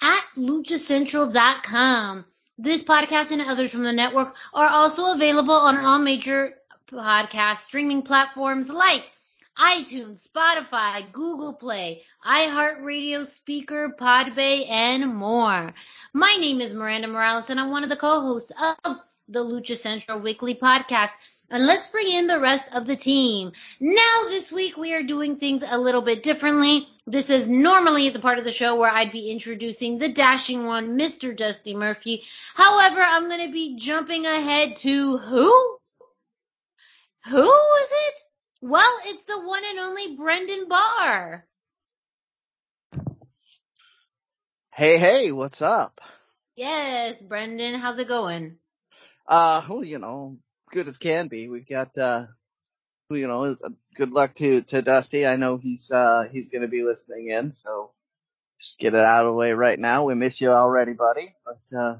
at luchacentral.com. This podcast and others from the network are also available on all major podcast streaming platforms like iTunes, Spotify, Google Play, iHeartRadio, Spreaker, Podbay, and more. My name is Miranda Morales and I'm one of the co-hosts of the Lucha Central Weekly Podcast. And let's bring in the rest of the team. Now this week we are doing things a little bit differently. This is normally the part of the show where I'd be introducing the dashing one, Mr. Dusty Murphy. However, I'm going to be jumping ahead to who? Who is it? Well, it's the one and only Brendan Barr. Hey, hey, what's up? Yes, Brendan, how's it going? Uh, well, you know, good as can be. We've got, uh, you know, uh, good luck to, to Dusty. I know he's, uh, he's going to be listening in. So just get it out of the way right now. We miss you already, buddy, but, uh,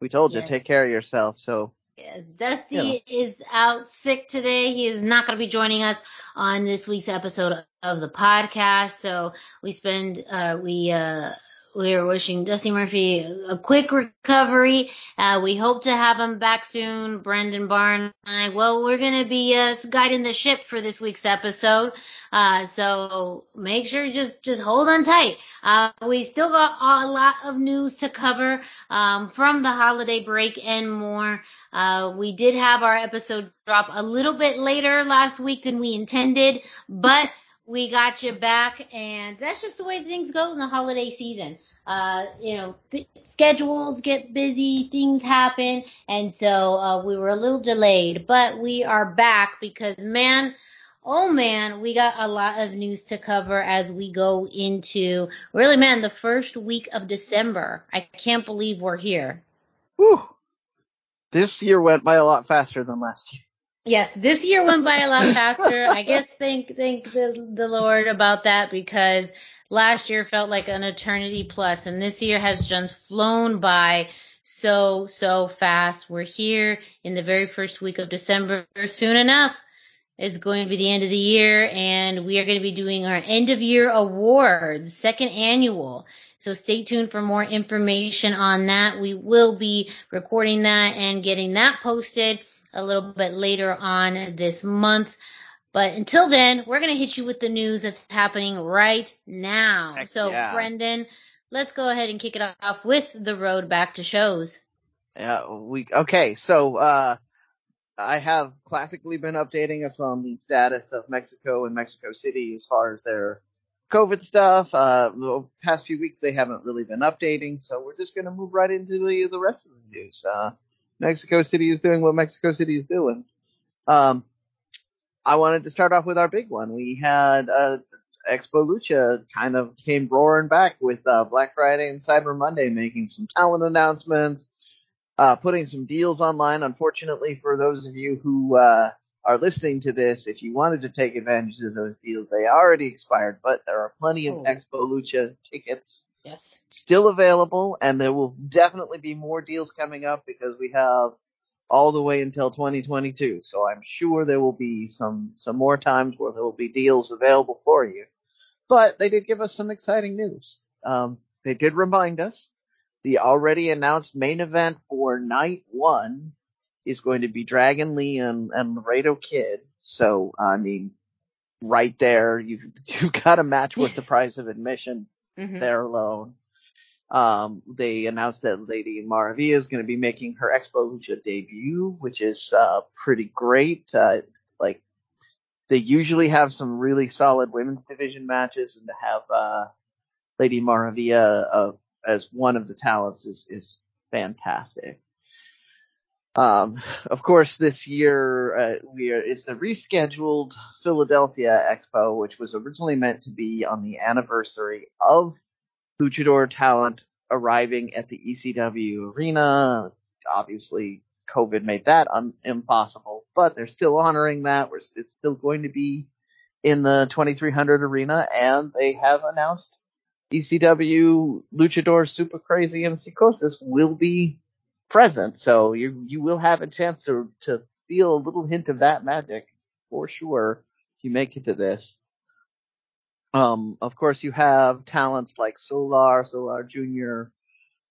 we told you, take care of yourself. So Yes, Dusty You know. is out sick today. He is not going to be joining us on this week's episode of the podcast. So we spend, uh, we, uh, we are wishing Dusty Murphy a quick recovery. Uh, we hope to have him back soon. Brendan Barn I, well, we're going to be, uh, guiding the ship for this week's episode. Uh, so make sure you just, just hold on tight. Uh, we still got a lot of news to cover, um, from the holiday break and more. Uh, we did have our episode drop a little bit later last week than we intended, but we got you back and that's just the way things go in the holiday season. Uh, you know, th- schedules get busy, things happen, and so, uh, we were a little delayed, but we are back because man, oh man, we got a lot of news to cover as we go into, really man, the first week of December. I can't believe we're here. whew, this year went by a lot faster than last year. Yes, this year went by a lot faster. I guess thank thank the the Lord about that because last year felt like an eternity plus, and this year has just flown by so so fast. We're here in the very first week of December. Soon enough, it's going to be the end of the year, and we are going to be doing our end of year awards, second annual. So stay tuned for more information on that. We will be recording that and getting that posted a little bit later on this month. But until then, we're going to hit you with the news that's happening right now. Heck so, yeah. Brendan, let's go ahead and kick it off with the road back to shows. Yeah, we, okay, so, uh, I have classically been updating us on the status of Mexico and Mexico City as far as their COVID stuff. Uh, the past few weeks they haven't really been updating, so we're just gonna move right into the, the rest of the news. Uh, Mexico City is doing what Mexico City is doing. Um, I wanted to start off with our big one. We had, uh, Expo Lucha kind of came roaring back with, uh, Black Friday and Cyber Monday making some talent announcements, uh, putting some deals online. Unfortunately, for those of you who uh, are listening to this, if you wanted to take advantage of those deals, they already expired. But there are plenty of Oh. Expo Lucha tickets Yes. still available, and there will definitely be more deals coming up because we have all the way until 2022. So I'm sure there will be some some more times where there will be deals available for you. But they did give us some exciting news. Um, they did remind us the already announced main event for night one is going to be Dragon Lee and, and Laredo Kid. So, I mean, right there, you, you've got a match with the price of admission Mhm. there alone. Um, they announced that Lady Maravilla is going to be making her Expo Lucha debut, which is, uh, pretty great. Uh, like, they usually have some really solid women's division matches and to have, uh, Lady Maravilla, uh, as one of the talents is, is fantastic. Um, of course, this year uh, we are is the rescheduled Philadelphia Expo, which was originally meant to be on the anniversary of Luchador talent arriving at the ECW arena. Obviously, COVID made that un- impossible, but they're still honoring that. We're, it's still going to be in the 2300 arena, and they have announced ECW Luchador Super Crazy and Psychosis will be present, so you you will have a chance to to feel a little hint of that magic for sure if you make it to this. Um, of course, you have talents like Solar, Solar Jr.,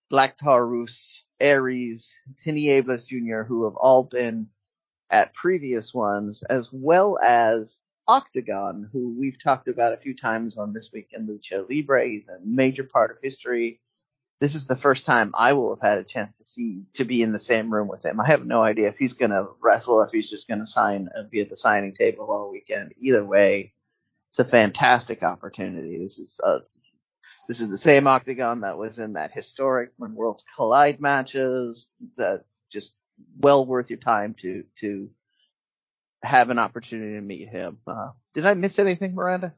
Black Taurus, Aries, Tinieblas Jr., who have all been at previous ones, as well as Octagon, who we've talked about a few times on This Week in Lucha Libre. He's a major part of history. This is the first time I will have had a chance to see, to be in the same room with him. I have no idea if he's gonna wrestle or if he's just gonna sign, uh, be at the signing table all weekend. Either way, it's a fantastic opportunity. This is uh this is the same octagon that was in that historic when worlds collide matches that just well worth your time to to have an opportunity to meet him. Uh, did I miss anything, Miranda?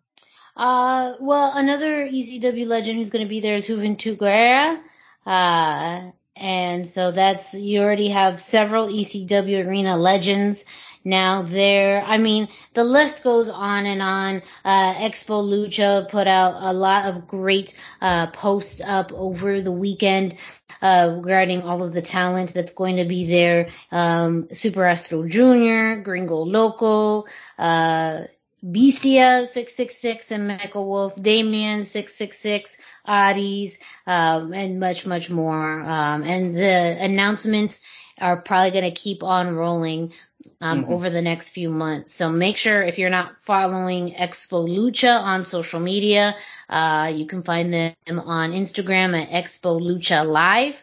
Uh, well, another ECW legend who's going to be there is Juventud Guerrera. Uh, and so that's, you already have several ECW arena legends now there. I mean, the list goes on and on. Uh, Expo Lucha put out a lot of great, uh, posts up over the weekend. Uh, regarding all of the talent that's going to be there, um, Super Astro Jr., Gringo Loco, uh, Bestia 666 and Mecha Wolf, Damien 666, Aries, um, and much, much more. Um, and the announcements are probably going to keep on rolling um, Mhm. over the next few months. So make sure if you're not following Expo Lucha on social media, uh, you can find them on Instagram at Expo Lucha Live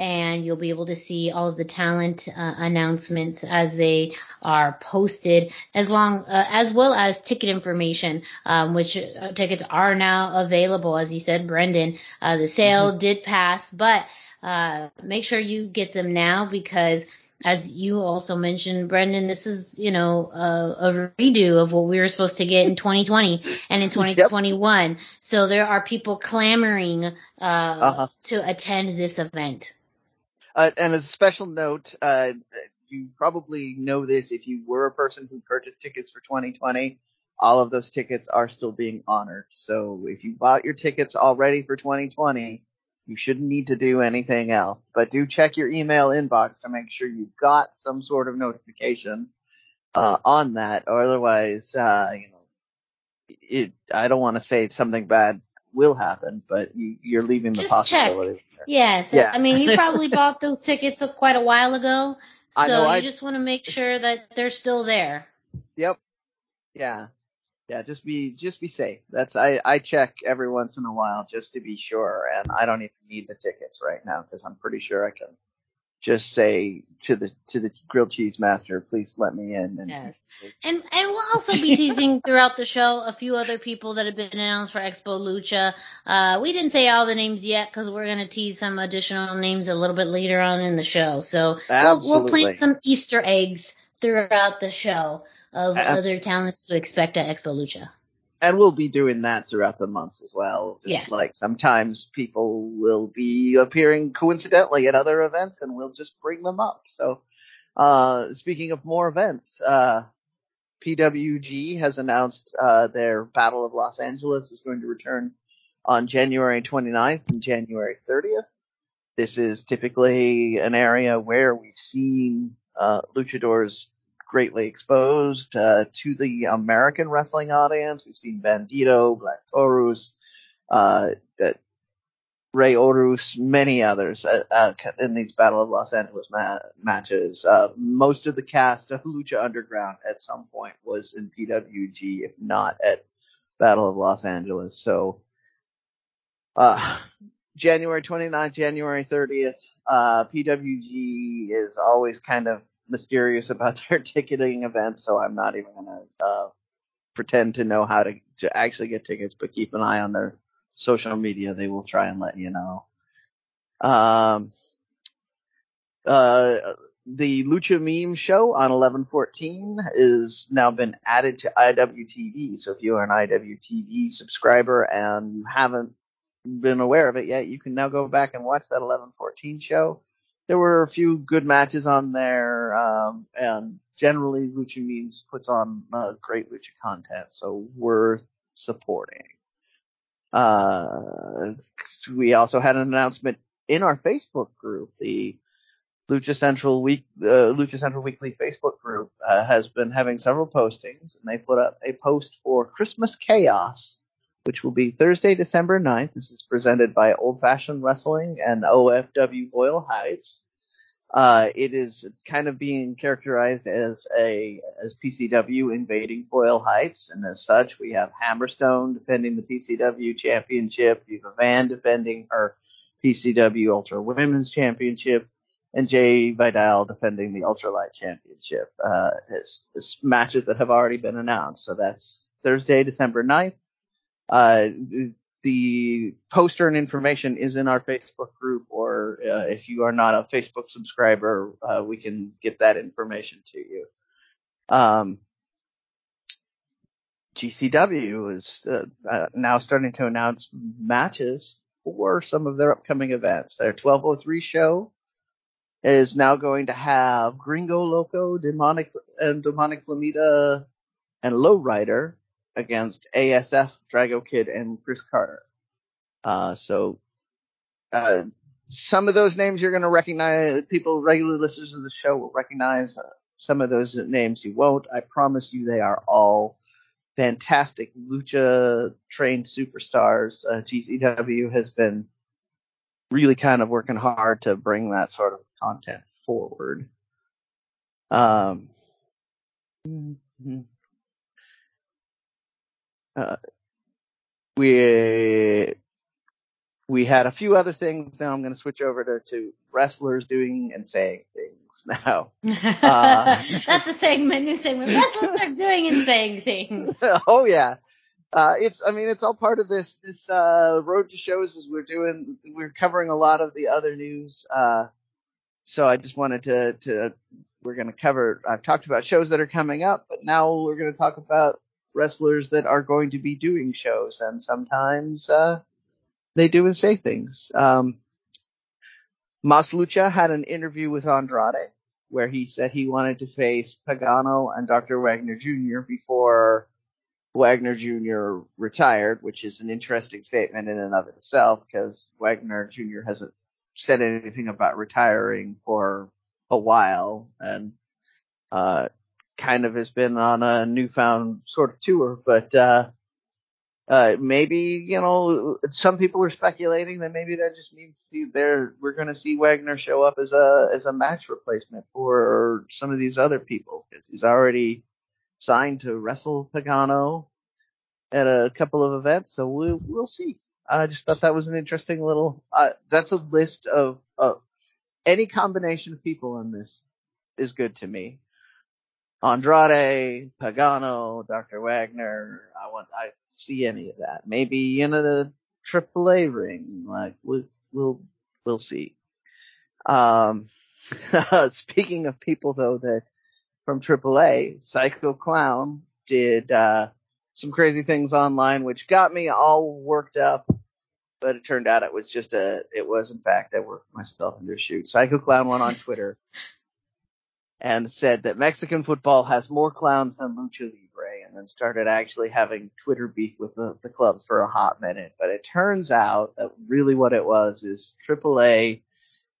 and you'll be able to see all of the talent uh, announcements as they are posted, as long uh, as well as ticket information, um, which uh, tickets are now available. As you said, Brendan, uh, the sale did pass, but uh, make sure you get them now because. As you also mentioned, Brendan, this is, you know, a, a redo of what we were supposed to get in 2020 and in 2021. So there are people clamoring, uh, Uh-huh. to attend this event. Uh, and as a special note, uh, you probably know this if you were a person who purchased tickets for 2020. All of those tickets are still being honored. So if you bought your tickets already for 2020, you shouldn't need to do anything else. But do check your email inbox to make sure you got some sort of notification uh, on that, or otherwise, uh, you know, it. I don't want to say something bad will happen, but you, you're leaving the Just check. possibility. there. Yes. Yeah. I mean, you probably bought those tickets quite a while ago. So you I- just want to make sure that they're still there. Yep. Yeah. Yeah, just be just be safe. That's I I check every once in a while just to be sure, and I don't even need the tickets right now because I'm pretty sure I can just say to the to the grilled cheese master, please let me in. And Yes. And and we'll also be teasing throughout the show a few other people that have been announced for Expo Lucha. Uh, we didn't say all the names yet because we're gonna tease some additional names a little bit later on in the show. So we'll, we'll plant some Easter eggs throughout the show of Abs- other talents to expect at Expo Lucha. And we'll be doing that throughout the months as well. Just Yes. like sometimes people will be appearing coincidentally at other events and we'll just bring them up. So, uh, speaking of more events, uh, PWG has announced, uh, their Battle of Los Angeles is going to return on January 29th and January 30th. This is typically an area where we've seen, uh, luchadors greatly exposed uh, to the American wrestling audience. We've seen Bandito, Black Taurus, uh, that Rey Horus, many others uh, uh, in these Battle of Los Angeles ma- matches. Uh, most of the cast of Lucha Underground at some point was in PWG, if not at Battle of Los Angeles. So, uh, January 29th, January 30th, uh, PWG is always kind of mysterious about their ticketing events, so I'm not even gonna, uh, pretend to know how to, to actually get tickets, but keep an eye on their social media, they will try and let you know. Um, uh, the Lucha Meme show on 1114 is now been added to IWTV. So if you are an IWTV subscriber and you haven't been aware of it yet, you can now go back and watch that 1114 show. There were a few good matches on there, um, and generally Lucha Memes puts on uh, great Lucha content, so worth supporting. Uh, we also had an announcement in our Facebook group. The Lucha Central Week, uh, Lucha Central Weekly Facebook group uh, has been having several postings, and they put up a post for Christmas Chaos, which will be Thursday, December 9th. This is presented by Old Fashioned Wrestling and OFW Boyle Heights. Uh, it is kind of being characterized as a as PCW invading Boyle Heights, and as such, we have Hammerstone defending the PCW championship, Viva Van defending her PCW Ultra Women's Championship, and Jai Vidal defending the Ultralight Championship. Uh, matches that have already been announced, so that's Thursday, December 9th. Uh, the poster and information is in our Facebook group, or uh, if you are not a Facebook subscriber, uh, we can get that information to you. Um, GCW is uh, uh, now starting to announce matches for some of their upcoming events. Their 1203 show is now going to have Gringo Loco, Demonic and Demonic Flamita, and Lowrider against ASF, Drago Kid, and Chris Carter. Uh, so, uh, some of those names you're going to recognize, people, regular listeners of the show will recognize. Uh, some of those names you won't. I promise you they are all fantastic lucha trained superstars. Uh, GCW has been really kind of working hard to bring that sort of content forward. Um, mm-hmm. Uh, we we had a few other things. Now I'm going to switch over to, to wrestlers doing and saying things now. Uh, That's a segment, new segment. Wrestlers doing and saying things. oh yeah. Uh, it's, I mean, it's all part of this, this, uh, road to shows as we're doing, we're covering a lot of the other news. Uh, so I just wanted to, to, we're going to cover, I've talked about shows that are coming up, but now we're going to talk about wrestlers that are going to be doing shows, and sometimes uh, they do and say things. Um, Mas Lucha had an interview with Andrade where he said he wanted to face Pagano and Dr. Wagner Jr. before Wagner Jr. retired, which is an interesting statement in and of itself because Wagner Jr. hasn't said anything about retiring for a while and uh, kind of has been on a newfound sort of tour, but uh, uh, maybe you know some people are speculating that maybe that just means there we're going to see Wagner show up as a as a match replacement for some of these other people because he's already signed to wrestle Pagano at a couple of events, so we'll we'll see. I just thought that was an interesting little. Uh, that's a list of of any combination of people in this is good to me. Andrade, Pagano, Dr. Wagner. I want, I see any of that. Maybe in a AAA ring. Like we'll, we'll, we'll see. Um, speaking of people though that from AAA, Psycho Clown did, uh, some crazy things online, which got me all worked up. But it turned out it was just a, it was in fact, I worked myself into a shoot. Psycho Clown went on Twitter and said that Mexican football has more clowns than lucha libre, and then started actually having Twitter beef with the, the club for a hot minute. But it turns out that really what it was is AAA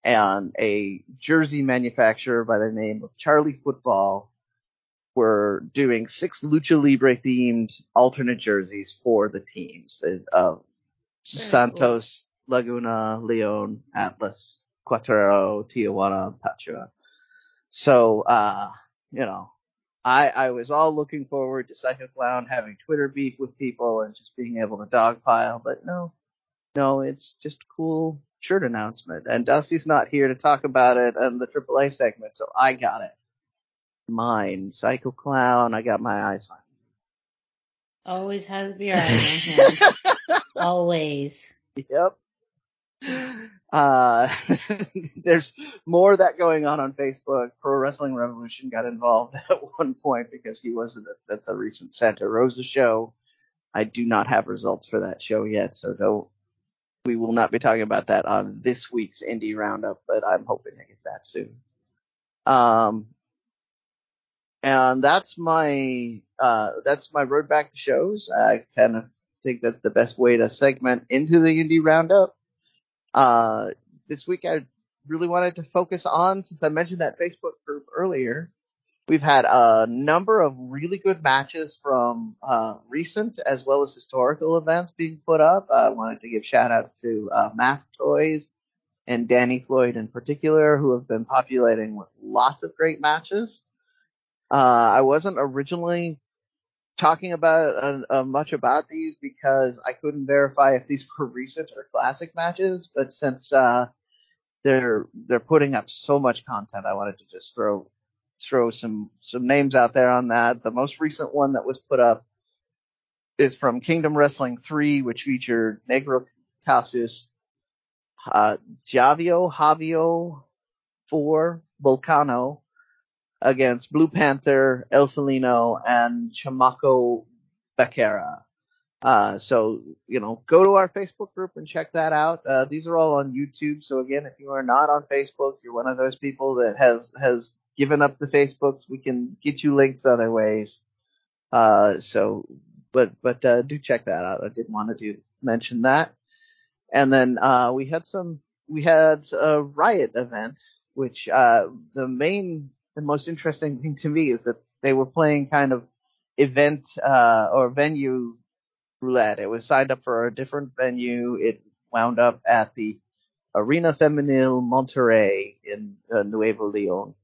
and a jersey manufacturer by the name of Charly Football were doing six lucha libre themed alternate jerseys for the teams. Uh, Santos Laguna, Leon, Atlas, Querétaro, Tijuana, Pachuca. So, uh, you know, I, I was all looking forward to Psycho Clown having Twitter beef with people and just being able to dogpile, but no, no, it's just cool shirt announcement. And Dusty's not here to talk about it on the AAA segment, so I got it. Mine, Psycho Clown, I got my eyes on. Always has to be right Always. Yep. Uh, there's more of that going on on Facebook. Pro Wrestling Revolution got involved at one point because he wasn't at, at the recent Santa Rosa show. I do not have results for that show yet, so don't. We will not be talking about that on this week's indie roundup, but I'm hoping to get that soon. Um, and that's my uh, that's my road back to shows. I kind of think that's the best way to segment into the indie roundup. Uh, this week I really wanted to focus on, since I mentioned that Facebook group earlier, we've had a number of really good matches from, uh, recent as well as historical events being put up. I wanted to give shout outs to, uh, Mask Toys and Danny Floyd in particular, who have been populating with lots of great matches. Uh, I wasn't originally talking about uh, uh, much about these because I couldn't verify if these were recent or classic matches. But since uh, they're they're putting up so much content, I wanted to just throw throw some some names out there on that. The most recent one that was put up is from Kingdom Wrestling 3, which featured Negro Casas, uh, Javio Javio 4, Volcano, against Blue Panther, El Felino, and Chamaco Becerra. Uh, so, you know, go to our Facebook group and check that out. Uh, these are all on YouTube. So again, if you are not on Facebook, you're one of those people that has, has given up the Facebooks. We can get you links other ways. Uh, so, but, but, uh, do check that out. I did want to do, mention that. And then, uh, we had some, we had a riot event, which, uh, the main the most interesting thing to me is that they were playing kind of event uh, or venue roulette. It was signed up for a different venue. It wound up at the Arena Femenil Monterrey in uh, Nuevo Leon.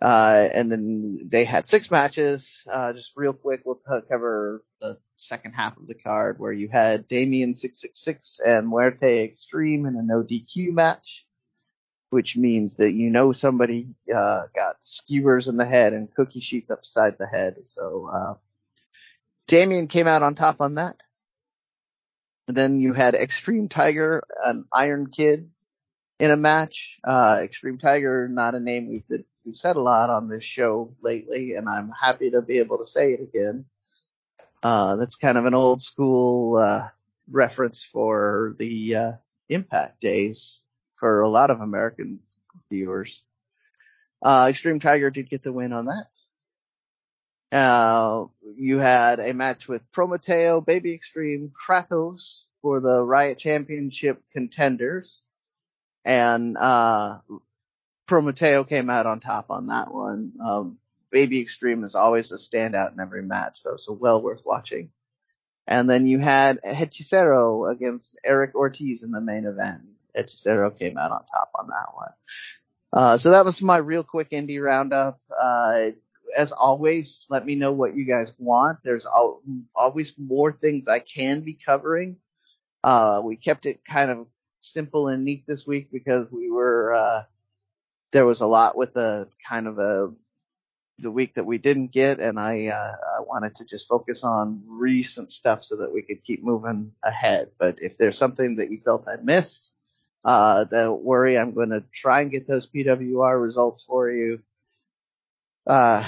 Uh, and then they had six matches. Uh, just real quick, we'll t- cover the second half of the card where you had Damien 666 and Muerte Extrema in a no DQ match which means that you know somebody uh, got skewers in the head and cookie sheets upside the head. So uh, Damien came out on top on that. And then you had Extreme Tiger and Iron Kid in a match. Uh, Extreme Tiger, not a name we've, we've said a lot on this show lately, and I'm happy to be able to say it again. Uh, that's kind of an old school uh, reference for the uh, Impact days for a lot of American viewers. Uh, Extreme Tiger did get the win on that. Uh, you had a match with Prometeo, Baby Extreme, Kratos for the Riot Championship contenders. And, uh, Prometeo came out on top on that one. Um, Baby Extreme is always a standout in every match though, so well worth watching. And then you had Hechicero against Eric Ortiz in the main event. Hechicero came out on top on that one. Uh, so that was my real quick indie roundup. Uh, as always, let me know what you guys want. There's al- always more things I can be covering. Uh, we kept it kind of simple and neat this week because we were, uh, there was a lot with the kind of a, the week that we didn't get and I, uh, I wanted to just focus on recent stuff so that we could keep moving ahead. But if there's something that you felt I missed, uh, don't worry, I'm going to try and get those PWR results for you. Uh,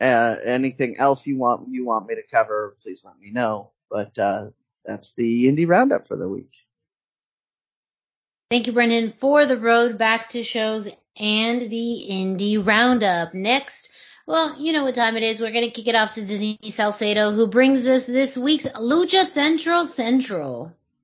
uh, anything else you want you want me to cover, please let me know. But uh, that's the indie roundup for the week. Thank you, Brendan, for the road back to shows and the indie roundup. Next, well, you know what time it is. We're going to kick it off to Denise Salcedo, who brings us this week's Lucha Central Central.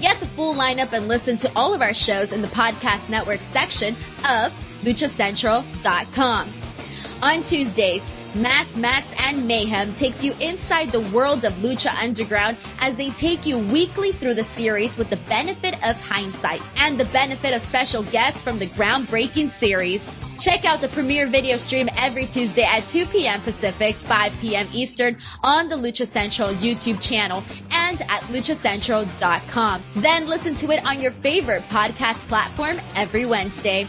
Get the full lineup and listen to all of our shows in the podcast network section of luchacentral.com. On Tuesdays, Masks Mats and Mayhem takes you inside the world of Lucha Underground as they take you weekly through the series with the benefit of hindsight and the benefit of special guests from the groundbreaking series. Check out the premiere video stream every Tuesday at 2 p.m. Pacific, 5 p.m. Eastern on the Lucha Central YouTube channel and at luchacentral.com. Then listen to it on your favorite podcast platform every Wednesday.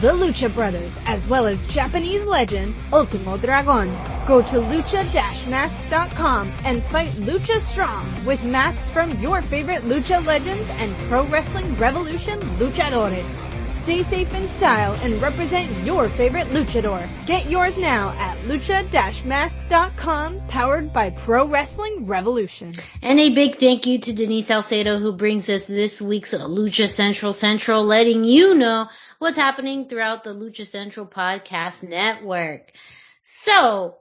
the Lucha Brothers, as well as Japanese legend Ultimo Dragon. Go to lucha-masks.com and fight Lucha Strong with masks from your favorite Lucha legends and Pro Wrestling Revolution luchadores. Stay safe in style and represent your favorite luchador. Get yours now at lucha-masks.com, powered by Pro Wrestling Revolution. And a big thank you to Denise Salcedo who brings us this week's Lucha Central Central, letting you know what's happening throughout the Lucha Central Podcast Network. So,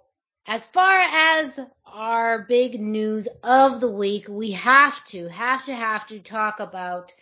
as far as our big news of the week, we have to, have to, have to talk about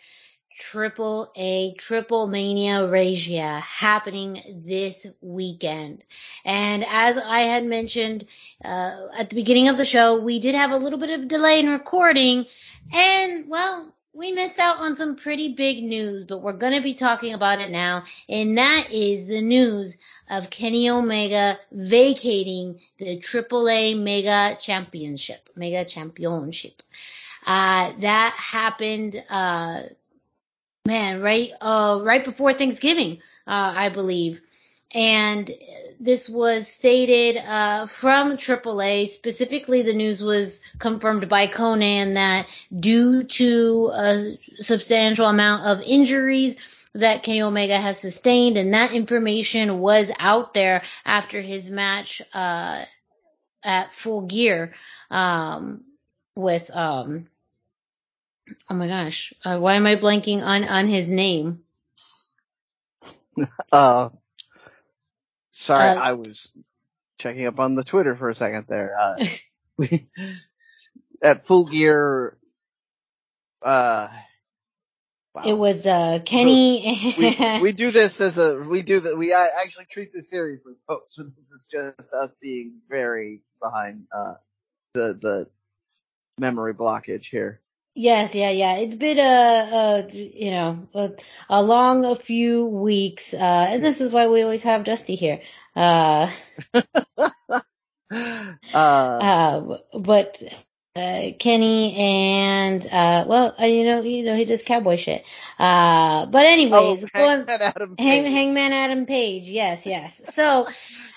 Triple A, Triple Mania Regia happening this weekend. And as I had mentioned uh, at the beginning of the show, we did have a little bit of delay in recording, and well, we missed out on some pretty big news, but we're going to be talking about it now, and that is the news of Kenny Omega vacating the AAA Mega Championship, Mega Championship. Uh, that happened, uh, man, right, uh, right before Thanksgiving, uh, I believe. And this was stated uh, from AAA. Specifically, the news was confirmed by Konnan that due to a substantial amount of injuries that Kenny Omega has sustained, and that information was out there after his match uh, at Full Gear um, with um, oh my gosh, uh, why am I blanking on on his name? Uh, sorry, Uh, I was checking up on the Twitter for a second there. Uh, we, at Full Gear, uh, wow. It was uh, Kenny. we, we do this as a we do that we actually treat this seriously folks but this is just us being very behind uh the the memory blockage here Yes, yeah, yeah. It's been a, a you know, a, a long a few weeks, uh, and this is why we always have Dusty here. Uh, uh uh, but, uh, Kenny and, uh, well, uh, you know, you know, he does cowboy shit. Uh, but anyways, oh, going, Hangman Adam Hang, Page. Hangman Adam Page, yes, yes. So,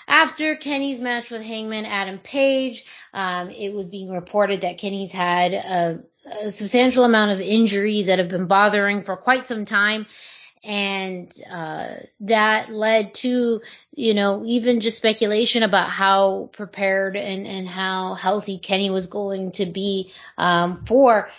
after Kenny's match with Hangman Adam Page, um, it was being reported that Kenny's had a, a substantial amount of injuries that have been bothering for quite some time and uh, that led to you know even just speculation about how prepared and and how healthy Kenny was going to be um, for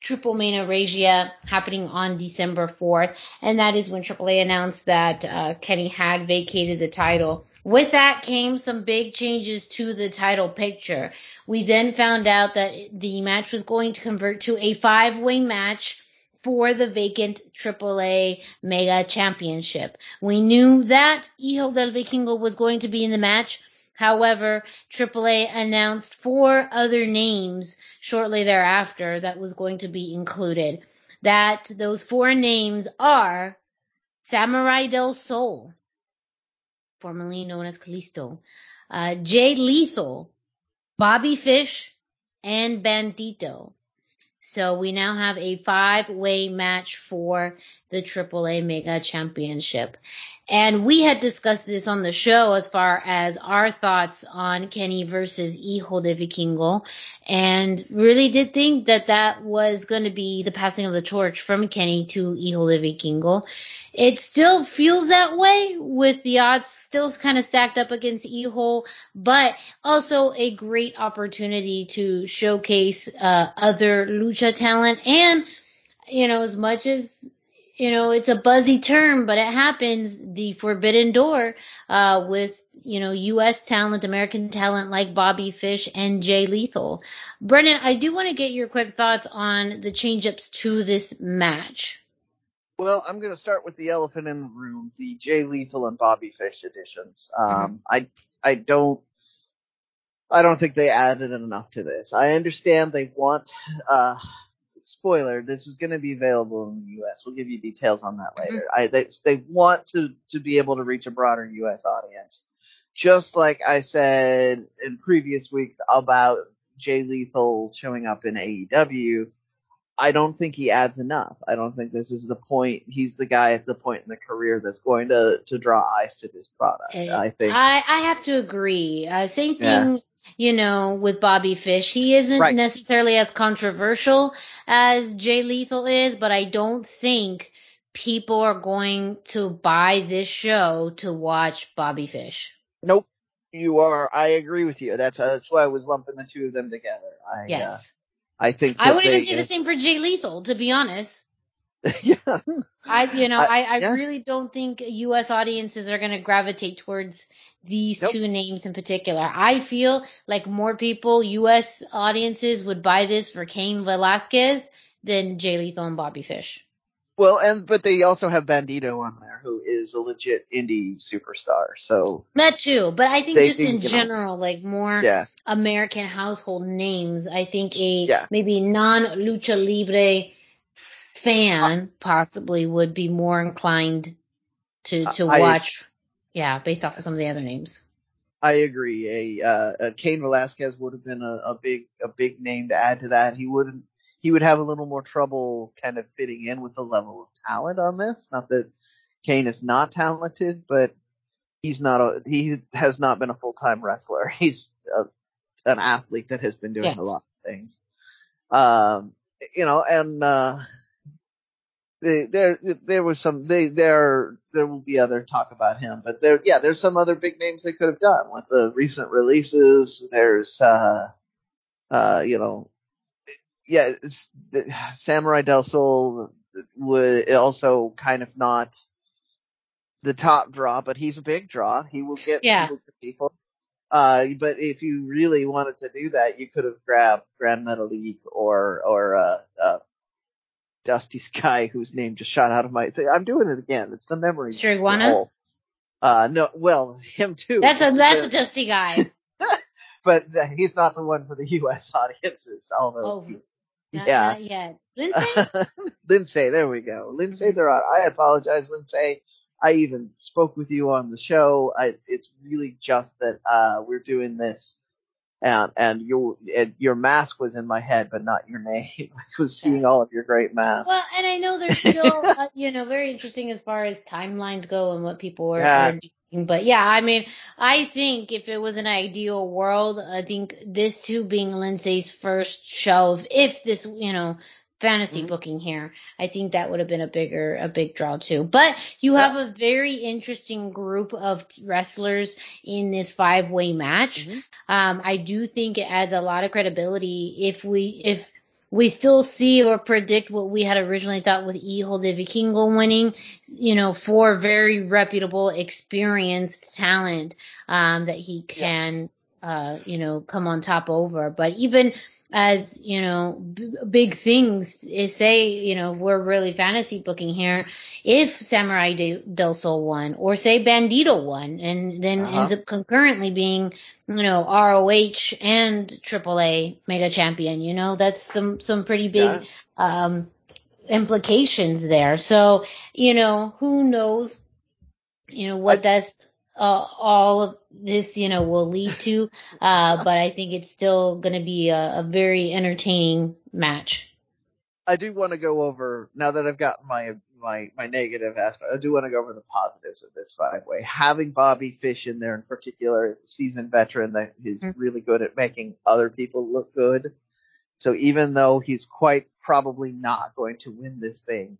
Triple Mania happening on December 4th, and that is when AAA announced that uh, Kenny had vacated the title. With that came some big changes to the title picture. We then found out that the match was going to convert to a five-way match for the vacant AAA Mega Championship. We knew that Hijo del Vikingo was going to be in the match. However, AAA announced four other names shortly thereafter that was going to be included. That those four names are Samurai del Sol, formerly known as Kalisto, uh, Jay Lethal, Bobby Fish, and Bandito. So we now have a five way match for the AAA Mega Championship. And we had discussed this on the show as far as our thoughts on Kenny versus Hijo de Vikingo and really did think that that was going to be the passing of the torch from Kenny to Hijo de Vikingo. It still feels that way with the odds still kind of stacked up against Hijo, but also a great opportunity to showcase uh, other lucha talent and you know as much as you know it's a buzzy term but it happens the forbidden door uh, with you know US talent American talent like Bobby Fish and Jay Lethal. Brendan, I do want to get your quick thoughts on the change-ups to this match. Well, I'm going to start with the elephant in the room, the Jay Lethal and Bobby Fish editions. Um, mm-hmm. I, I don't, I don't think they added enough to this. I understand they want, uh, spoiler, this is going to be available in the U.S. We'll give you details on that later. Mm-hmm. I, they, they want to, to be able to reach a broader U.S. audience. Just like I said in previous weeks about Jay Lethal showing up in AEW, I don't think he adds enough. I don't think this is the point. He's the guy at the point in the career that's going to to draw eyes to this product. I think. I I have to agree. Uh, same thing. Yeah. You know, with Bobby Fish, he isn't right. necessarily as controversial as Jay Lethal is, but I don't think people are going to buy this show to watch Bobby Fish. Nope. You are. I agree with you. That's uh, that's why I was lumping the two of them together. I, uh, yes. Uh, I think I would even say the same for Jay Lethal, to be honest. yeah. I, you know, I, I, yeah. really don't think U.S. audiences are going to gravitate towards these nope. two names in particular. I feel like more people, U.S. audiences would buy this for Cain Velasquez than Jay Lethal and Bobby Fish. Well, and but they also have Bandito on there, who is a legit indie superstar. So that too, but I think just in general, know, like more yeah. American household names. I think a yeah. maybe non lucha libre fan uh, possibly would be more inclined to to I, watch. Yeah, based off of some of the other names. I agree. A, uh, a Cain Velasquez would have been a, a big a big name to add to that. He wouldn't he would have a little more trouble kind of fitting in with the level of talent on this. Not that Cain is not talented, but he's not a, he has not been a full-time wrestler. He's a, an athlete that has been doing yes. a lot of things. Um, you know, and, uh, there, there was some, they, there, there will be other talk about him, but there, yeah, there's some other big names they could have done with the recent releases. There's, uh, uh, you know, yeah, Samurai del Sol would also kind of not the top draw, but he's a big draw. He will get yeah. people. Uh, but if you really wanted to do that, you could have grabbed Grand Metalik or or uh, uh, Dusty Sky, whose name just shot out of my. I'm doing it again. It's the memory. Striguana. Uh, no, well, him too. That's a that's a Dusty guy. but he's not the one for the U.S. audiences. Although oh, not, yeah. Yet. Lince? Lince, there we go. Lince, they're on. I apologize, Lince. I even spoke with you on the show. I, it's really just that, uh, we're doing this and, and your, and your mask was in my head, but not your name. I was seeing all of your great masks. Well, and I know there's still, uh, you know, very interesting as far as timelines go and what people are, yeah. are But yeah, I mean, I think if it was an ideal world, I think this too being Lince's first show, if this, you know, fantasy mm-hmm. booking here, I think that would have been a bigger, a big draw too. But you have a very interesting group of wrestlers in this five way match. Mm-hmm. Um, I do think it adds a lot of credibility if we, if, we still see or predict what we had originally thought with Hijo de Vikingo winning, you know, for very reputable, experienced talent, um, that he can, yes. Uh, you know, come on top over. But even, as you know b- big things say you know we're really fantasy booking here if samurai De- del sol won or say Bandido won and then uh-huh. ends up concurrently being you know roh and aaa mega champion you know that's some some pretty big yeah. um implications there so you know who knows you know what I, that's uh, all of this, you know, will lead to. Uh, but I think it's still going to be a, a, very entertaining match. I do want to go over now that I've gotten my my my negative aspect. I do want to go over the positives of this five way. Having Bobby Fish in there in particular as a seasoned veteran that is mm-hmm. really good at making other people look good. So even though he's quite probably not going to win this thing,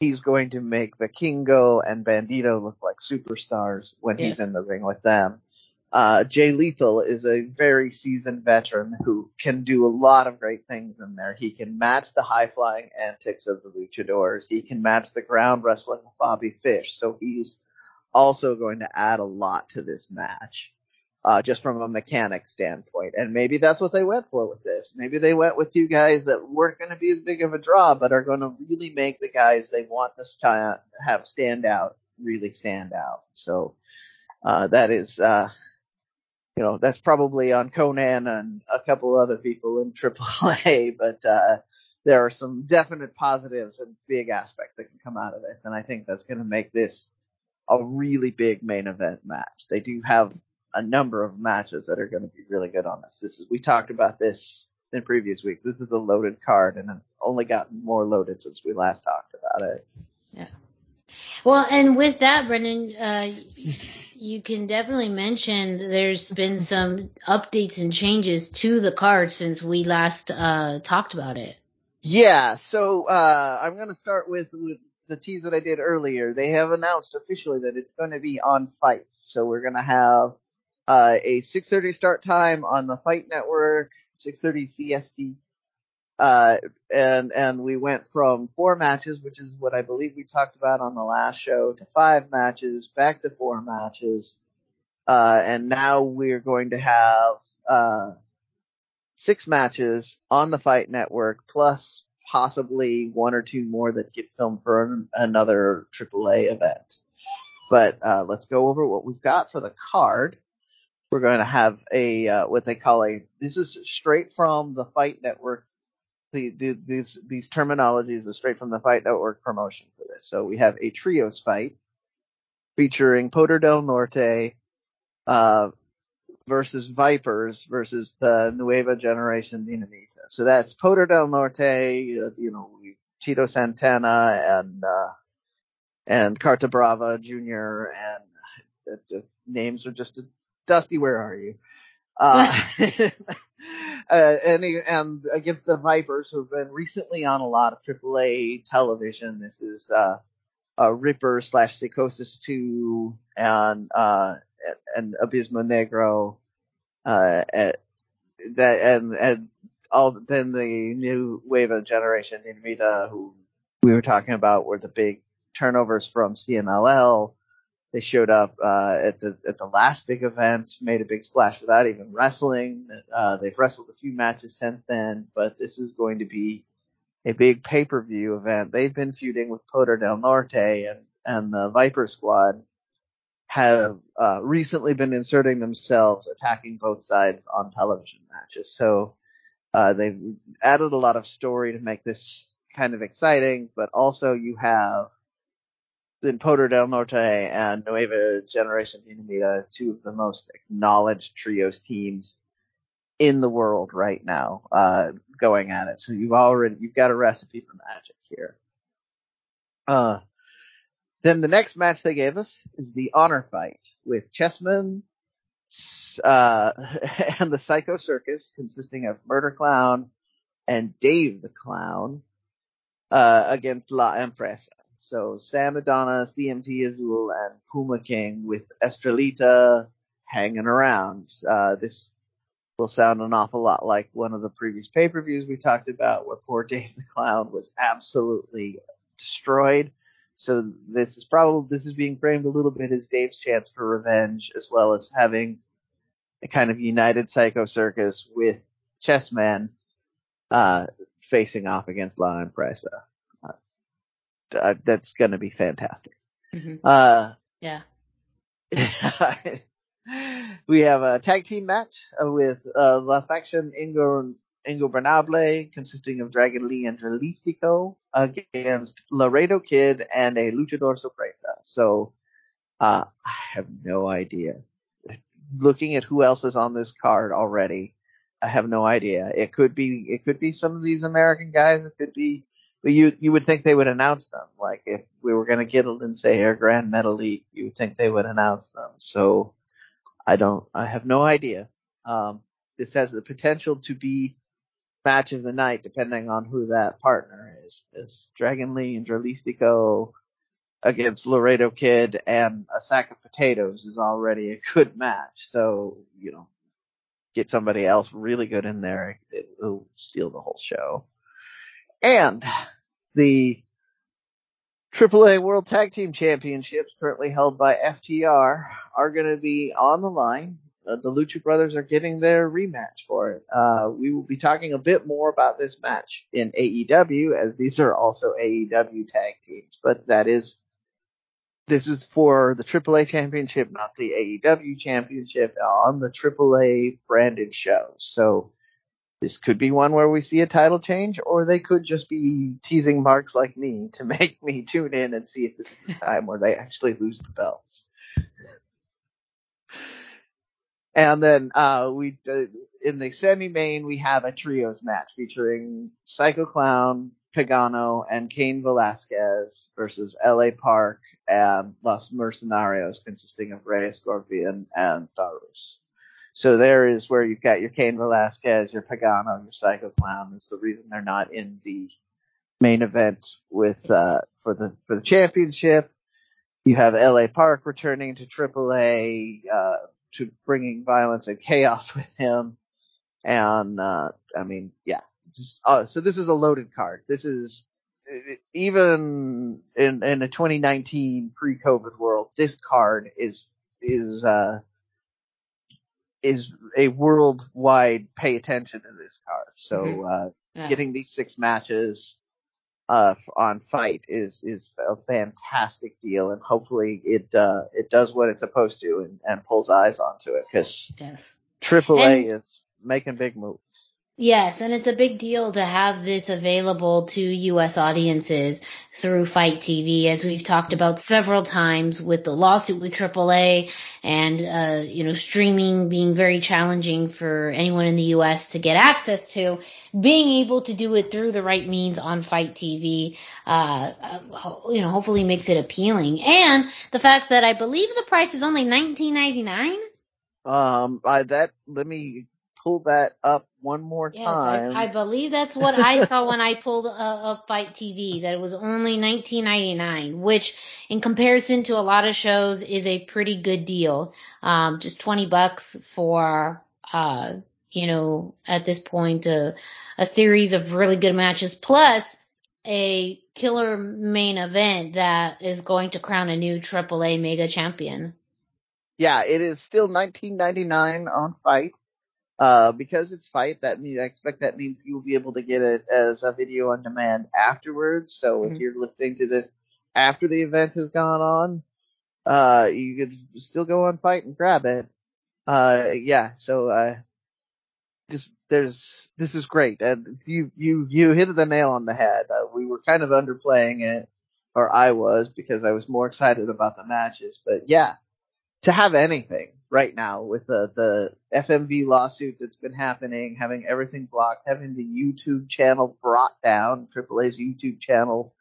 he's going to make Vikingo and Bandido look like superstars when yes. he's in the ring with them. Uh, Jay Lethal is a very seasoned veteran who can do a lot of great things in there. He can match the high flying antics of the luchadors. He can match the ground wrestling of Bobby Fish. So he's also going to add a lot to this match uh, just from a mechanic standpoint. And maybe that's what they went for with this. Maybe they went with two guys that weren't going to be as big of a draw, but are going to really make the guys they want to have stand out really stand out. So uh, that is, uh, you know, that's probably on Konnan and a couple other people in AAA, but uh, there are some definite positives and big aspects that can come out of this, and I think that's going to make this a really big main event match. They do have a number of matches that are going to be really good on this. This is we talked about this in previous weeks. This is a loaded card, and it's only gotten more loaded since we last talked about it. Yeah. Well, and with that, Brendan, uh, you can definitely mention there's been some updates and changes to the card since we last uh, talked about it. Yeah, so uh, I'm going to start with, with the tease that I did earlier. They have announced officially that it's going to be on FITE. So we're going to have uh, a 6:30 start time on the FITE Network, 6:30 CST. Uh, and and we went from four matches, which is what I believe we talked about on the last show, to five matches, back to four matches, uh, and now we're going to have uh, six matches on the FITE Network, plus possibly one or two more that get filmed for another AAA event. But uh, let's go over what we've got for the card we're going to have a uh, what they call a this is straight from the FITE Network. The, the, these these terminologies are straight from the FITE Network promotion for this. So we have a trios fight featuring Poder del Norte uh, versus Vipers versus the Nueva Generation Dinamita. So that's Poder del Norte, uh, you know, Tito Santana and uh, and Carta Brava Jr. and the names are just Dusty, where are you? Uh, uh, and, and against the Vipers, who've been recently on a lot of AAA television. This is, uh, uh Ripper slash Psicosis 2 and, uh, and Abismo Negro, uh, at, that, and, and all, then the new wave of generation, Dinamita, who we were talking about were the big turnovers from CMLL, they showed up uh, at the at the last big event, made a big splash without even wrestling. Uh, they've wrestled a few matches since then, but this is going to be a big pay per view event. They've been feuding with Poder del Norte and and the Viper Squad have uh, recently been inserting themselves, attacking both sides on television matches. So uh, they've added a lot of story to make this kind of exciting, but also you have in Poder del Norte and Nueva Generation Dinamita, two of the most acknowledged trios teams in the world right now, uh, going at it. So you've already, you've got a recipe for magic here. Uh, then the next match they gave us is the honor fight with Chessman uh, and the Psycho Circus, consisting of Murder Clown and Dave the Clown, uh, against La Empresa. So Sam Adonis, DMT Azul, and Puma King with Estrelita hanging around. Uh, this will sound an awful lot like one of the previous pay-per-views we talked about where poor Dave the Clown was absolutely destroyed. So this is probably, this is being framed a little bit as Dave's chance for revenge as well as having a kind of united Psycho Circus with Chessman, uh, facing off against La Empresa. Uh, that's gonna be fantastic. Mhm. Uh, Yeah. we have a tag team match uh, with uh, La Faction Ingo Ingo Ingobernable, consisting of Dragon Lee and Dralistico, against Laredo Kid and a Luchador Sorpresa. So, uh, I have no idea. Looking at who else is on this card already, I have no idea. It could be, it could be some of these American guys. It could be, you, you would think they would announce them. Like if we were going to get a Lince or Gran Metalik, you would think they would announce them. So I don't, I have no idea. Um, this has the potential to be match of the night depending on who that partner is. Is Dragon Lee and Dralistico against Laredo Kid and a sack of potatoes is already a good match. So, you know, get somebody else really good in there, it will steal the whole show. And the AAA World Tag Team Championships, currently held by FTR, are going to be on the line. Uh, the Lucha Brothers are getting their rematch for it. Uh, we will be talking a bit more about this match in AEW, as these are also AEW tag teams, but that is this is for the AAA Championship, not the AEW Championship, on the AAA branded show. So this could be one where we see a title change, or they could just be teasing marks like me to make me tune in and see if this is the time where they actually lose the belts. And then uh, we uh, in the semi-main we have a trios match featuring Psycho Clown, Pagano, and Cain Velasquez versus LA Park and Los Mercenarios, consisting of Rey Scorpion and Taurus. So there is where you've got your Cain Velasquez, your Pagano, your Psycho Clown. That's the reason they're not in the main event with uh, for the for the championship. You have LA Park returning to AAA, uh, to bringing violence and chaos with him. And, uh, I mean, yeah. Just, uh, so this is a loaded card. This is, even in, in a 2019 pre-COVID world, this card is, is, uh, is a worldwide pay attention to this card. So, Mhm. uh, Yeah. getting these six matches, uh, on fight is, is a fantastic deal and hopefully it, uh, it does what it's supposed to and, and pulls eyes onto it because Yes. AAA And- is making big moves. Yes, and it's a big deal to have this available to U.S. audiences through FITE TV, as we've talked about several times with the lawsuit with AAA and, uh, you know, streaming being very challenging for anyone in the U.S. to get access to. Being able to do it through the right means on FITE TV, uh, uh, you know, hopefully makes it appealing. And the fact that I believe the price is only nineteen ninety nine. Um, I, that, let me pull that up one more Yes, time. I, I believe that's what I saw when I pulled uh, up FITE TV. That it was only 19.99, which, in comparison to a lot of shows, is a pretty good deal. Um, just 20 bucks for, uh, you know, at this point, uh, a series of really good matches plus a killer main event that is going to crown a new AAA mega champion. yeah, it is still 19.99 on FITE. Uh, because it's FITE, that means I expect that means you'll be able to get it as a video on demand afterwards. So Mhm. if you're listening to this after the event has gone on, uh, you could still go on FITE and grab it. Uh, yeah, so, uh, just, there's, this is great. And you, you, you hit the nail on the head. Uh, we were kind of underplaying it, or I was, because I was more excited about the matches, but yeah, to have anything right now with the, the FMV lawsuit that's been happening, having everything blocked, having the YouTube channel brought down, AAA's YouTube channel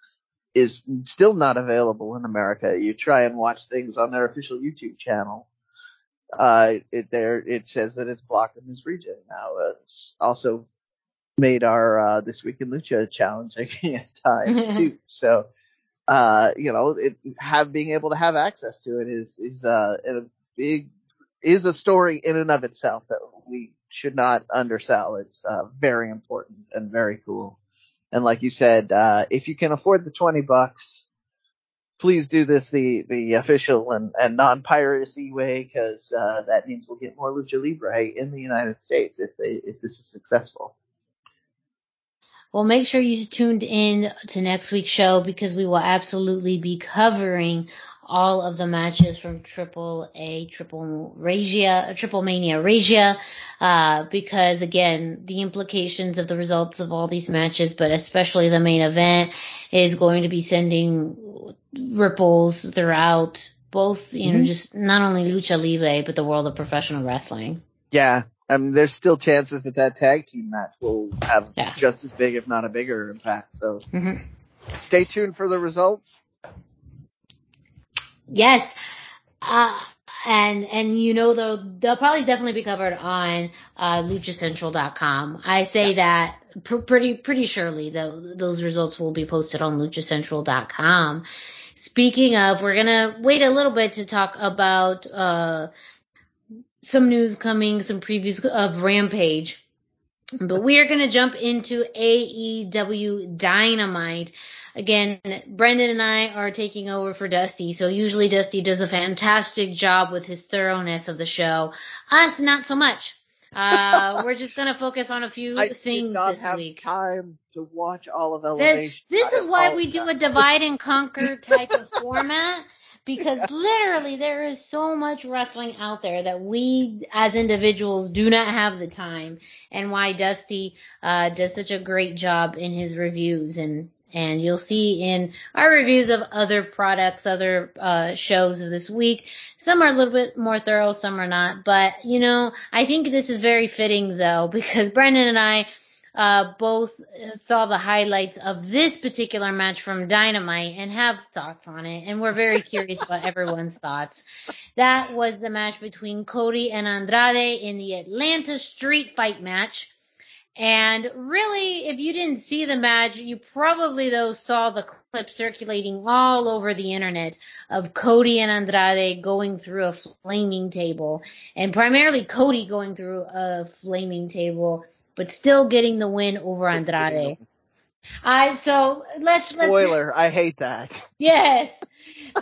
is still not available in America. You try and watch things on their official YouTube channel. Uh, it there, it says that it's blocked in this region now. It's also made our, uh, This Week in Lucha challenging at times too. So, uh, you know, it, have, being able to have access to it is, is, uh, a big, is a story in and of itself that we should not undersell. It's, uh, very important and very cool. And like you said, uh, if you can afford the 20 bucks, please do this the, the official and, and non-piracy way because, uh, that means we'll get more lucha libre in the United States if they, if this is successful. Well, make sure you tuned in to next week's show because we will absolutely be covering all of the matches from Triple A, Triple Regia, Triple Mania Regia, uh, because again, the implications of the results of all these matches, but especially the main event, is going to be sending ripples throughout both, you know, mm-hmm. just not only lucha libre, but the world of professional wrestling. Yeah. I mean, there's still chances that that tag team match will have yeah. just as big, if not a bigger impact. So mm-hmm. stay tuned for the results. Yes. Uh, and and you know they'll they'll probably definitely be covered on uh, luchacentral.com. I say yeah. that pr- pretty pretty surely though those results will be posted on luchacentral.com. Speaking of, we're gonna wait a little bit to talk about uh, some news coming, some previews of Rampage. But we are gonna jump into AEW Dynamite again, Brendan and I are taking over for Dusty. So usually Dusty does a fantastic job with his thoroughness of the show. Us, not so much. Uh, we're just gonna focus on a few I things did not this have week. time to watch all of Elevation. This, this is why we do a divide and conquer type of format. Because yeah. literally there is so much wrestling out there that we as individuals do not have the time and why Dusty, uh, does such a great job in his reviews and and you'll see in our reviews of other products, other uh, shows of this week, some are a little bit more thorough, some are not. But you know, I think this is very fitting though because Brendan and I uh, both saw the highlights of this particular match from Dynamite and have thoughts on it, and we're very curious about everyone's thoughts. That was the match between Cody and Andrade in the Atlanta Street Fight match. And really, if you didn't see the match, you probably though saw the clip circulating all over the internet of Cody and Andrade going through a flaming table and primarily Cody going through a flaming table, but still getting the win over Andrade. I, so let's, spoiler, let's, I hate that. Yes.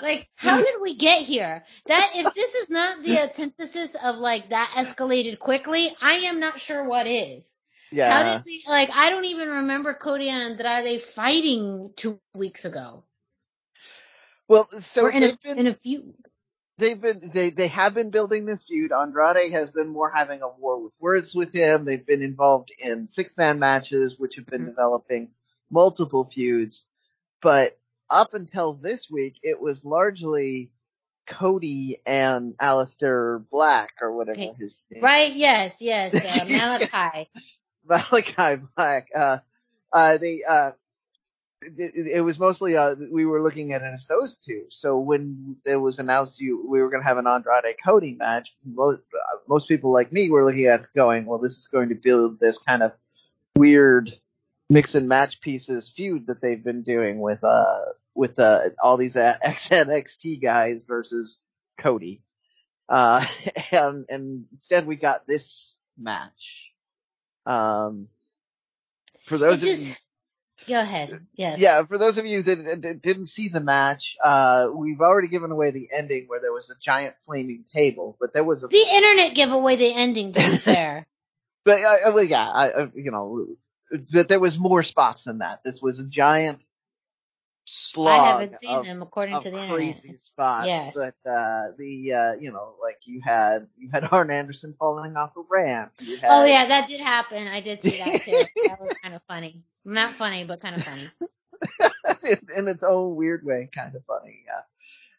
Like, how did we get here? That, if this is not the antithesis of like that escalated quickly, I am not sure what is. Yeah. How did we like? I don't even remember Cody and Andrade fighting two weeks ago. Well, so in a, been, in a few. They've been they they have been building this feud. Andrade has been more having a war with words with him. They've been involved in six man matches, which have been mm-hmm. developing multiple feuds. But up until this week, it was largely Cody and Aleister Black or whatever okay. his name. Right? Yes, yes. Uh, Malachi. Malachi Black. Uh, uh, they, uh, it, it, was mostly, uh, we were looking at it as those two. So when it was announced you, we were going to have an Andrade Cody match, most, uh, most people like me were looking at going, well, this is going to build this kind of weird mix and match pieces feud that they've been doing with, uh, with, uh, all these uh, XNXT guys versus Cody. Uh, and, and instead we got this match um, for those just, of you, go ahead. Yes. Yeah, for those of you that, that didn't see the match, uh, we've already given away the ending where there was a giant flaming table, but there was a the internet gave away the ending. To be fair, but uh, well, yeah, I, you know, but there was more spots than that. This was a giant slog. I haven't seen them according to the crazy internet. spots. Yes. But uh the uh you know, like you had you had Arn Anderson falling off a ramp. Had, oh yeah, that did happen. I did see that too. that was kind of funny. Not funny, but kind of funny. in its own weird way, kind of funny, yeah.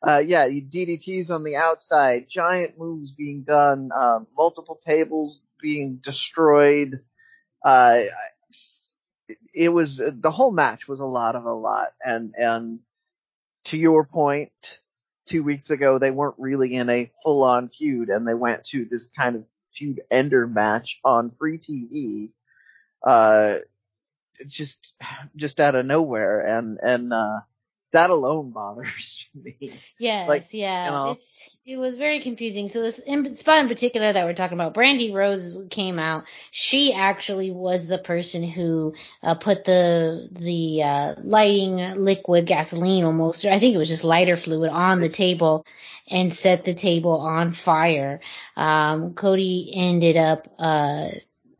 Uh, yeah, DDTs on the outside, giant moves being done, um, multiple tables being destroyed. Uh, it was the whole match was a lot of a lot, and and to your point, two weeks ago they weren't really in a full on feud, and they went to this kind of feud ender match on free TV, uh, just just out of nowhere, and and uh, that alone bothers me. Yes, Like, yeah. you know. It's it was very confusing. So this in, spot in particular that we're talking about, Brandi Rhodes came out. She actually was the person who uh, put the the uh, lighting liquid gasoline almost, or I think it was just lighter fluid on the table and set the table on fire. Um, Cody ended up, uh,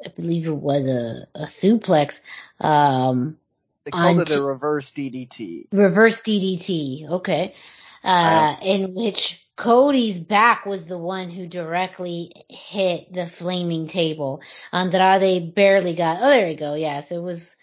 I believe it was a, a suplex. Um, They called it a reverse DDT. reverse DDT. Okay. Uh, in which Cody's back was the one who directly hit the flaming table. Andrade barely got, oh, there we go. Yes, it was,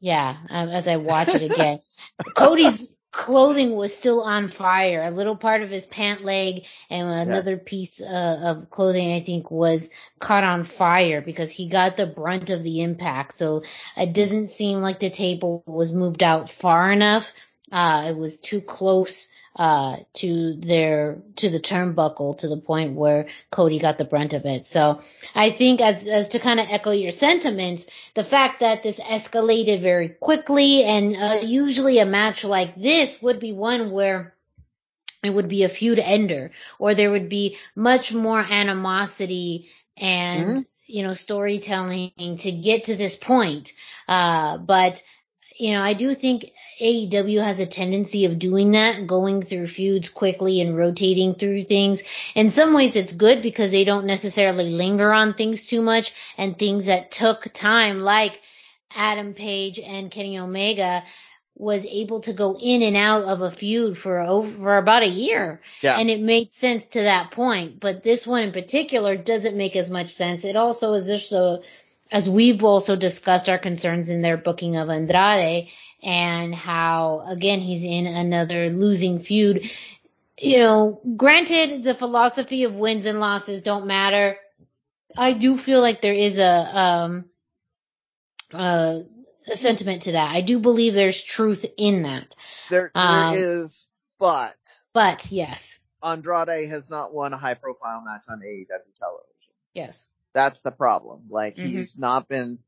yeah, um, as I watch it again. Cody's clothing was still on fire. A little part of his pant leg and another piece uh, of clothing, I think, was caught on fire because he got the brunt of the impact. So it doesn't seem like the table was moved out far enough. Uh, it was too close uh, to their to the turnbuckle to the point where Cody got the brunt of it. So I think as as to kind of echo your sentiments, the fact that this escalated very quickly and uh, usually a match like this would be one where it would be a feud ender or there would be much more animosity and Mhm. you know storytelling to get to this point. Uh, but you know, I do think AEW has a tendency of doing that, going through feuds quickly and rotating through things. In some ways it's good because they don't necessarily linger on things too much and things that took time like Adam Page and Kenny Omega was able to go in and out of a feud for over about a year. Yeah. And it made sense to that point. But this one in particular doesn't make as much sense. It also is just a, as we've also discussed our concerns in their booking of Andrade and how again he's in another losing feud. You know, granted the philosophy of wins and losses don't matter. I do feel like there is a um uh, a sentiment to that. I do believe there's truth in that. There, Um, there is, but But yes, Andrade has not won a high profile match on AEW television. yes. That's the problem. Like Mhm. he's not been,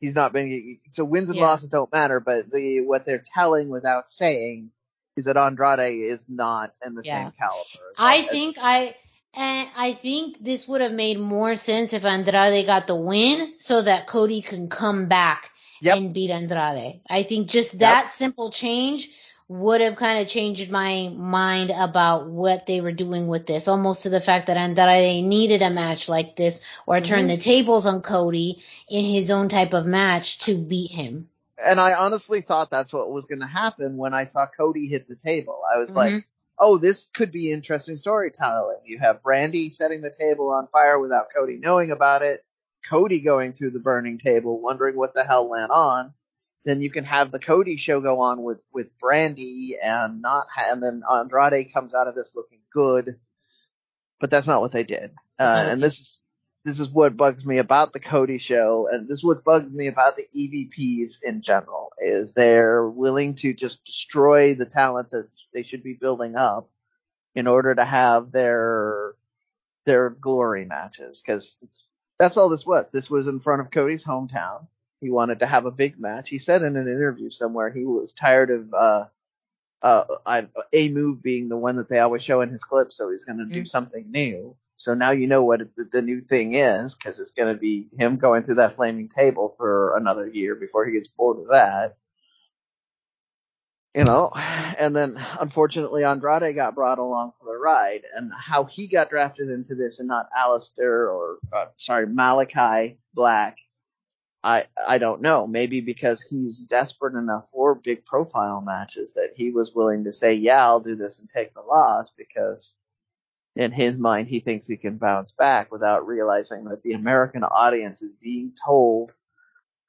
he's not been, so wins and Yeah. losses don't matter, but the, what they're telling without saying is that Andrade is not in the Yeah. same caliber. I as- think I and I think this would have made more sense if Andrade got the win so that Cody can come back Yep. and beat Andrade. I think just that simple change would have kind of changed my mind about what they were doing with this, almost to the fact that that I needed a match like this or turn Mhm. the tables on Cody in his own type of match to beat him. and I honestly thought that's what was going to happen when I saw Cody hit the table. I was like, Mhm. oh, this could be interesting storytelling. You have Brandi setting the table on fire without Cody knowing about it. Cody going through the burning table, wondering what the hell went on. Then you can have the Cody show go on with, with Brandi and not, ha- and then Andrade comes out of this looking good. But that's not what they did. Uh, and this is, this is what bugs me about the Cody show, and this is what bugs me about the EVPs in general, is they're willing to just destroy the talent that they should be building up in order to have their, their glory matches, cause that's all this was. This was in front of Cody's hometown. He wanted to have a big match. He said in an interview somewhere he was tired of, uh, uh, I, a move being the one that they always show in his clips, so he's gonna do Mm. something new. So now you know what the, the new thing is, cause it's gonna be him going through that flaming table for another year before he gets bored of that. You know, and then unfortunately Andrade got brought along for the ride, and how he got drafted into this and not Aleister or, uh, sorry, Malachi Black, I, I don't know. Maybe because he's desperate enough for big profile matches that he was willing to say, yeah, I'll do this and take the loss because in his mind he thinks he can bounce back without realizing that the American audience is being told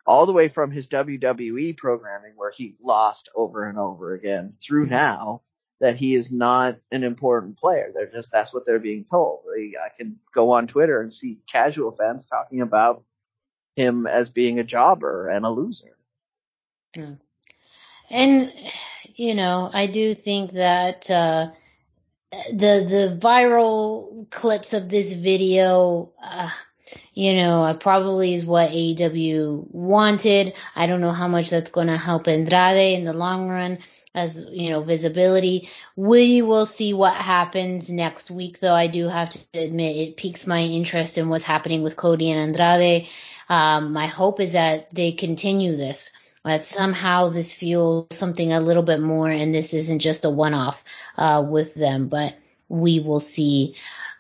all the way from his WWE programming where he lost over and over again through now that he is not an important player. They're just, that's what they're being told. I can go on Twitter and see casual fans talking about him as being a jobber and a loser. Yeah. And you know, I do think that uh, the the viral clips of this video, uh, you know, probably is what AEW wanted. I don't know how much that's going to help Andrade in the long run as, you know, visibility. We will see what happens next week though. I do have to admit it piques my interest in what's happening with Cody and Andrade. Um, my hope is that they continue this that somehow this fuels something a little bit more and this isn't just a one-off uh, with them, but we will see.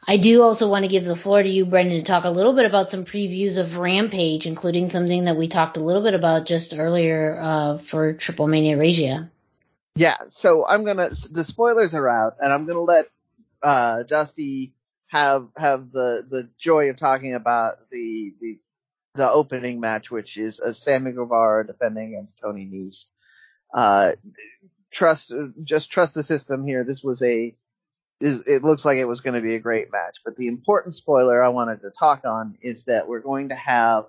I do also want to give the floor to you, Brendan, to talk a little bit about some previews of Rampage, including something that we talked a little bit about just earlier uh, for Triple Mania Regia. Yeah, so I'm gonna the spoilers are out, and I'm gonna let uh, Dusty have have the the joy of talking about the the the opening match, which is a Sammy Guevara defending against Tony Nese. Uh, trust, just trust the system here. This was a, it looks like it was going to be a great match, but the important spoiler I wanted to talk on is that we're going to have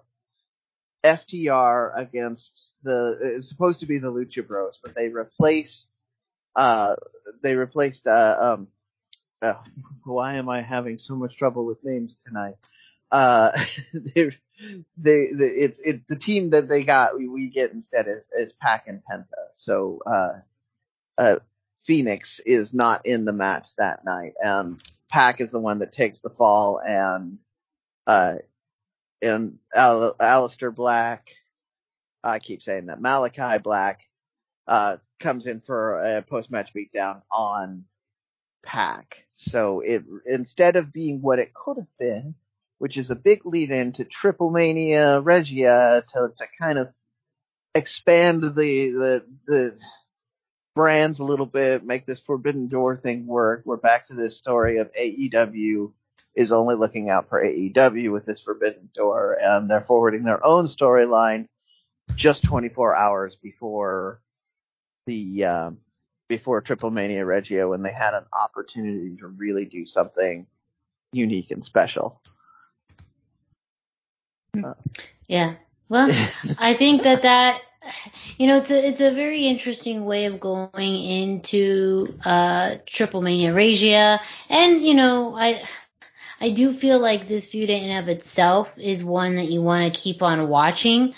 FTR against the, it's supposed to be the Lucha Bros, but they replace, uh, they replaced, uh, um, uh, why am I having so much trouble with names tonight? Uh, they, they, the, it's, it, the team that they got, we, we get instead is, is Pac and Penta. So, uh, uh, Fénix is not in the match that night. and Pac is the one that takes the fall and, uh, and Al- Aleister Black, I keep saying that, Malachi Black, uh, comes in for a post-match beatdown on Pac. So it, instead of being what it could have been, which is a big lead in to Triple Mania Regia to, to kind of expand the, the, the brands a little bit, make this Forbidden Door thing work. We're back to this story of AEW is only looking out for AEW with this Forbidden Door and they're forwarding their own storyline just 24 hours before the, um, before Triple Mania Regia when they had an opportunity to really do something unique and special. Yeah. Well, I think that that you know it's a it's a very interesting way of going into uh Triple Mania Regia, and you know I. I do feel like this feud in and of itself is one that you want to keep on watching.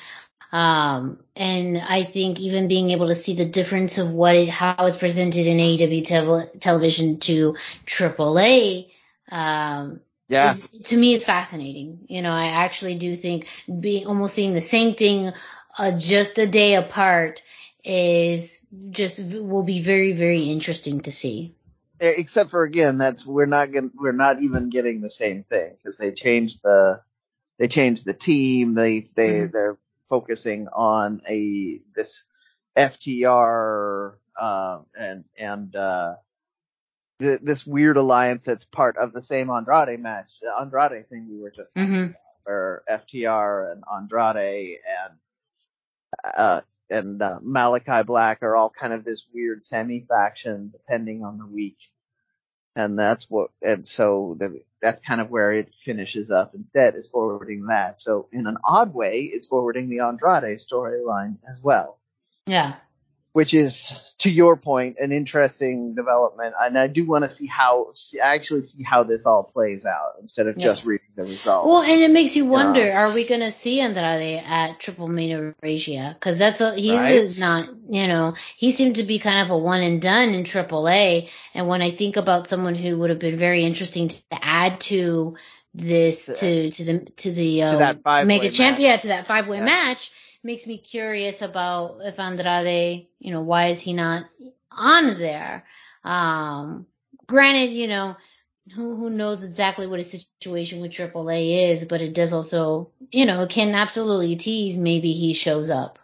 Um, and I think even being able to see the difference of what it, how it's presented in AEW television to AAA, um, yeah. Is, to me it's fascinating. You know, I actually do think being almost seeing the same thing uh, just a day apart is just will be very very interesting to see. Except for again, that's we're not getting, we're not even getting the same thing because they changed the they changed the team. They they mm-hmm. they're focusing on a this FTR uh, and and uh, this weird alliance that's part of the same Andrade match, the Andrade thing we were just mm-hmm. about, where FTR and Andrade and uh, and uh, Malachi Black are all kind of this weird semi faction depending on the week, and that's what and so the, that's kind of where it finishes up. Instead, is forwarding that. So in an odd way, it's forwarding the Andrade storyline as well. Yeah which is to your point an interesting development and i do want to see how actually see how this all plays out instead of yes. just reading the result well and it makes you wonder are we going to see andrade at triple mania regia because that's a he's right? not you know he seemed to be kind of a one and done in triple a and when i think about someone who would have been very interesting to add to this to to the to the uh, to that five mega champion to that five way yeah. match makes me curious about if Andrade, you know, why is he not on there? Um, granted, you know, who who knows exactly what his situation with AAA is, but it does also, you know, can absolutely tease maybe he shows up.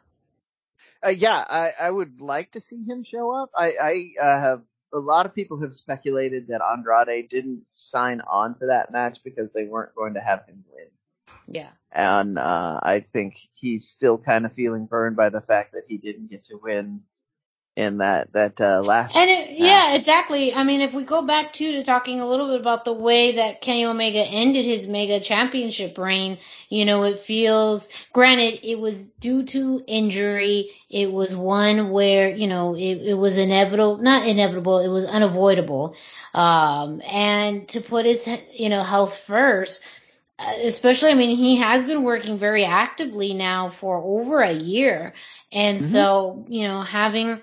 Uh, yeah, I, I would like to see him show up. I, I uh, have a lot of people have speculated that Andrade didn't sign on for that match because they weren't going to have him win. Yeah. And uh, I think he's still kind of feeling burned by the fact that he didn't get to win in that that uh, last. And it, yeah, exactly. I mean, if we go back to to talking a little bit about the way that Kenny Omega ended his mega championship reign, you know, it feels. Granted, it was due to injury. It was one where you know it, it was inevitable, not inevitable. It was unavoidable. Um, and to put his you know health first especially, I mean, he has been working very actively now for over a year. And mm-hmm. so, you know, having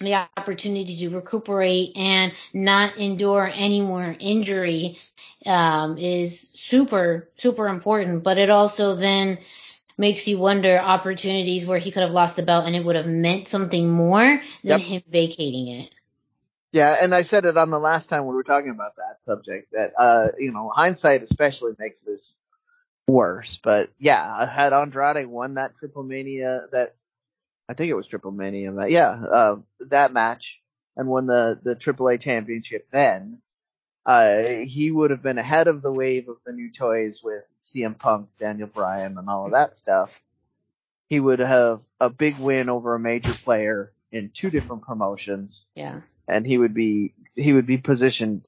the opportunity to recuperate and not endure any more injury um, is super, super important. But it also then makes you wonder opportunities where he could have lost the belt and it would have meant something more than yep. him vacating it. Yeah, and I said it on the last time we were talking about that subject that uh, you know, hindsight especially makes this worse. But yeah, had Andrade won that Triple Mania that I think it was Triple Mania. Yeah, uh, that match and won the the AAA championship then. Uh, he would have been ahead of the wave of the new toys with CM Punk, Daniel Bryan, and all of that stuff. He would have a big win over a major player in two different promotions. Yeah. And he would be, he would be positioned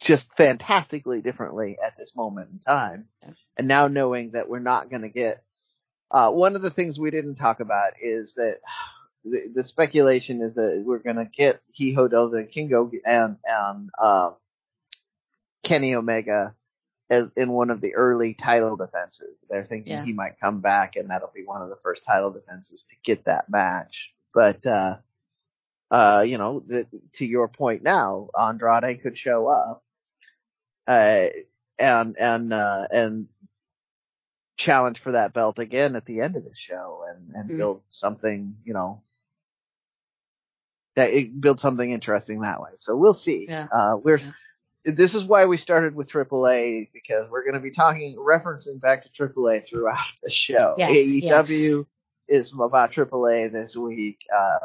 just fantastically differently at this moment in time. And now knowing that we're not going to get uh, one of the things we didn't talk about is that the, the speculation is that we're going to get Hijo del Vikingo and, and, uh, Kenny Omega as in one of the early title defenses. They're thinking yeah. he might come back and that'll be one of the first title defenses to get that match. But, uh, uh, you know, the, to your point now, Andrade could show up, uh, and, and, uh, and challenge for that belt again at the end of the show and, and mm-hmm. build something, you know, that it build something interesting that way. So we'll see. Yeah. Uh, we're, yeah. this is why we started with AAA because we're going to be talking, referencing back to AAA throughout the show. Yes, AEW yeah. is about AAA this week. Uh,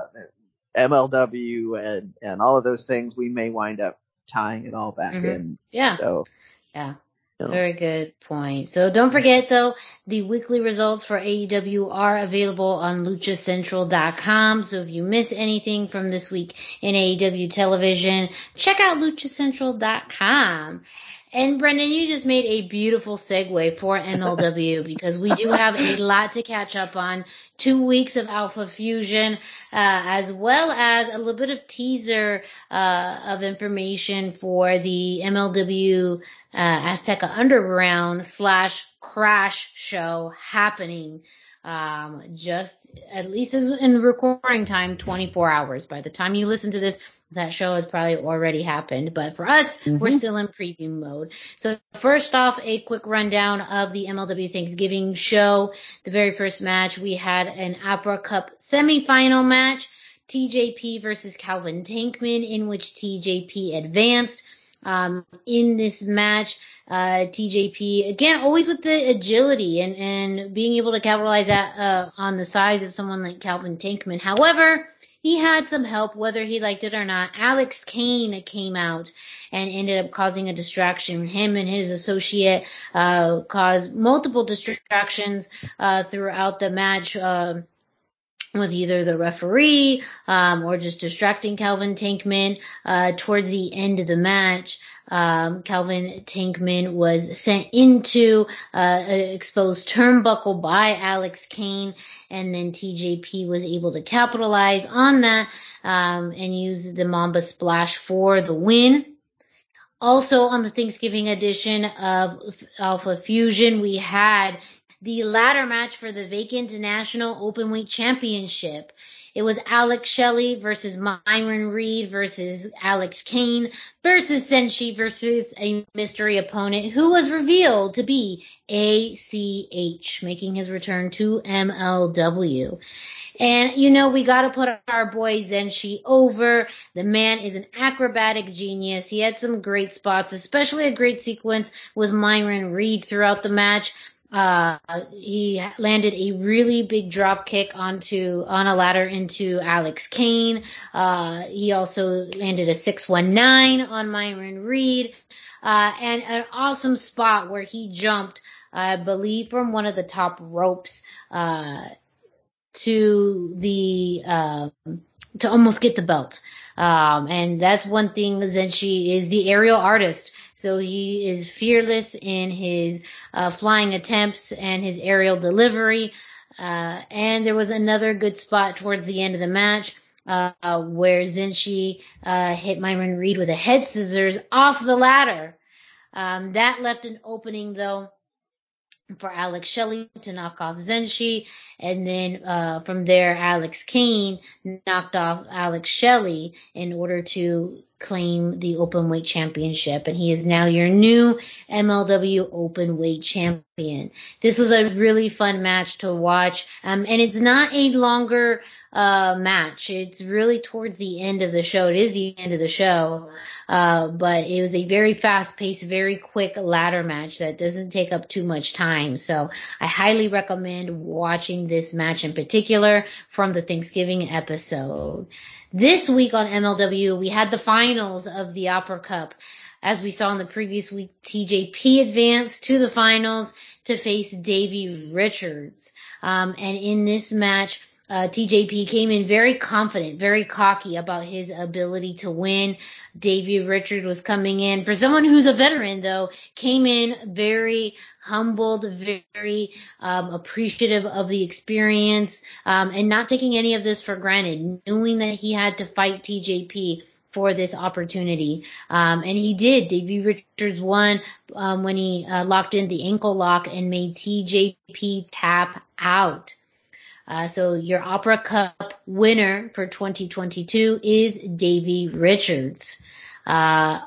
MLW and, and all of those things, we may wind up tying it all back mm-hmm. in. Yeah. So, yeah. Very good point. So don't forget though, the weekly results for AEW are available on luchacentral.com. So if you miss anything from this week in AEW television, check out luchacentral.com. And Brendan, you just made a beautiful segue for MLW because we do have a lot to catch up on. Two weeks of Alpha Fusion, uh, as well as a little bit of teaser uh, of information for the MLW uh, Azteca Underground slash Crash show happening um, just at least in recording time, 24 hours. By the time you listen to this, that show has probably already happened, but for us, mm-hmm. we're still in preview mode. So first off, a quick rundown of the MLW Thanksgiving show. The very first match, we had an Opera Cup semifinal match, TJP versus Calvin Tankman, in which TJP advanced. Um, in this match, uh, TJP again, always with the agility and, and being able to capitalize uh, on the size of someone like Calvin Tankman. However, he had some help, whether he liked it or not. Alex Kane came out and ended up causing a distraction. Him and his associate uh, caused multiple distractions uh, throughout the match. Uh, with either the referee um, or just distracting Calvin Tankman uh, towards the end of the match. Um, Calvin Tankman was sent into uh, an exposed turnbuckle by Alex Kane, and then TJP was able to capitalize on that um, and use the Mamba Splash for the win. Also on the Thanksgiving edition of Alpha Fusion, we had the ladder match for the vacant national openweight championship. It was Alex Shelley versus Myron Reed versus Alex Kane versus Zenshi versus a mystery opponent who was revealed to be ACH, making his return to MLW. And you know, we gotta put our boy Zenshi over. The man is an acrobatic genius. He had some great spots, especially a great sequence with Myron Reed throughout the match. Uh, he landed a really big drop kick onto on a ladder into Alex Kane. Uh, he also landed a 619 on Myron Reed. Uh, and an awesome spot where he jumped, I believe, from one of the top ropes, uh, to the uh, to almost get the belt. Um, and that's one thing Zenshi is the aerial artist. So he is fearless in his uh, flying attempts and his aerial delivery. Uh, and there was another good spot towards the end of the match uh, where Zenshi uh, hit Myron Reed with a head scissors off the ladder. Um, that left an opening though for Alex Shelley to knock off Zenshi, and then uh, from there Alex Kane knocked off Alex Shelley in order to claim the open weight championship, and he is now your new MLW open weight champion. This was a really fun match to watch, um, and it's not a longer uh, match. It's really towards the end of the show. It is the end of the show. Uh, but it was a very fast paced, very quick ladder match that doesn't take up too much time. So I highly recommend watching this match in particular from the Thanksgiving episode. This week on MLW, we had the finals of the Opera Cup. As we saw in the previous week, TJP advanced to the finals to face Davey Richards. Um, and in this match, uh, TJP came in very confident, very cocky about his ability to win. Davey Richard was coming in for someone who's a veteran though, came in very humbled, very um, appreciative of the experience, um, and not taking any of this for granted, knowing that he had to fight TJP for this opportunity. Um, and he did. Davey Richards won um, when he uh, locked in the ankle lock and made TJP tap out. Uh, so your Opera Cup winner for 2022 is Davey Richards. Uh,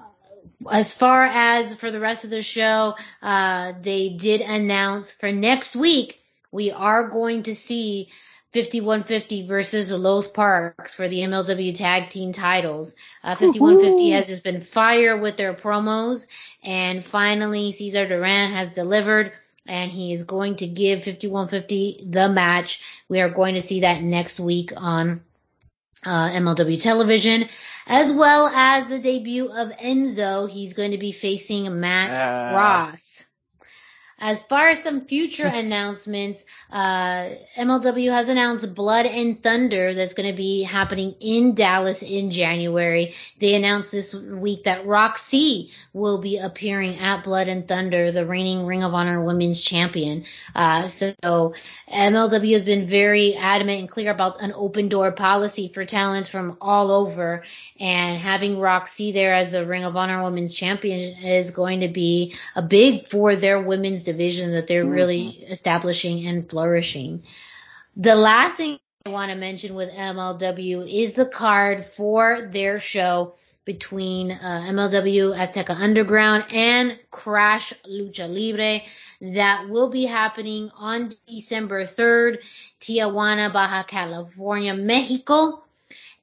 as far as for the rest of the show, uh, they did announce for next week we are going to see 5150 versus Los Parks for the MLW Tag Team titles. Uh, 5150 has just been fire with their promos, and finally Cesar Duran has delivered and he is going to give 5150 the match. We are going to see that next week on uh, MLW television, as well as the debut of Enzo. He's going to be facing Matt uh. Ross. As far as some future announcements, uh, MLW has announced Blood and Thunder that's going to be happening in Dallas in January. They announced this week that Roxy will be appearing at Blood and Thunder, the reigning Ring of Honor Women's Champion. Uh, so MLW has been very adamant and clear about an open door policy for talents from all over, and having Roxy there as the Ring of Honor Women's Champion is going to be a big for their women's division that they're mm-hmm. really establishing and flourishing. The last thing I want to mention with MLW is the card for their show between uh, MLW Azteca Underground and Crash Lucha Libre that will be happening on December 3rd, Tijuana, Baja California, Mexico.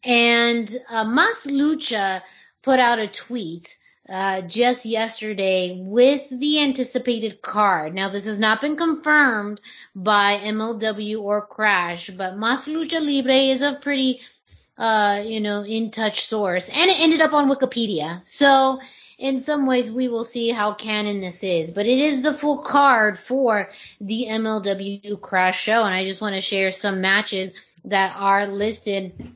And uh, Mas Lucha put out a tweet uh, just yesterday with the anticipated card. Now, this has not been confirmed by MLW or Crash, but Mas Lucha Libre is a pretty, uh, you know, in touch source, and it ended up on Wikipedia. So, in some ways, we will see how canon this is, but it is the full card for the MLW Crash show, and I just want to share some matches that are listed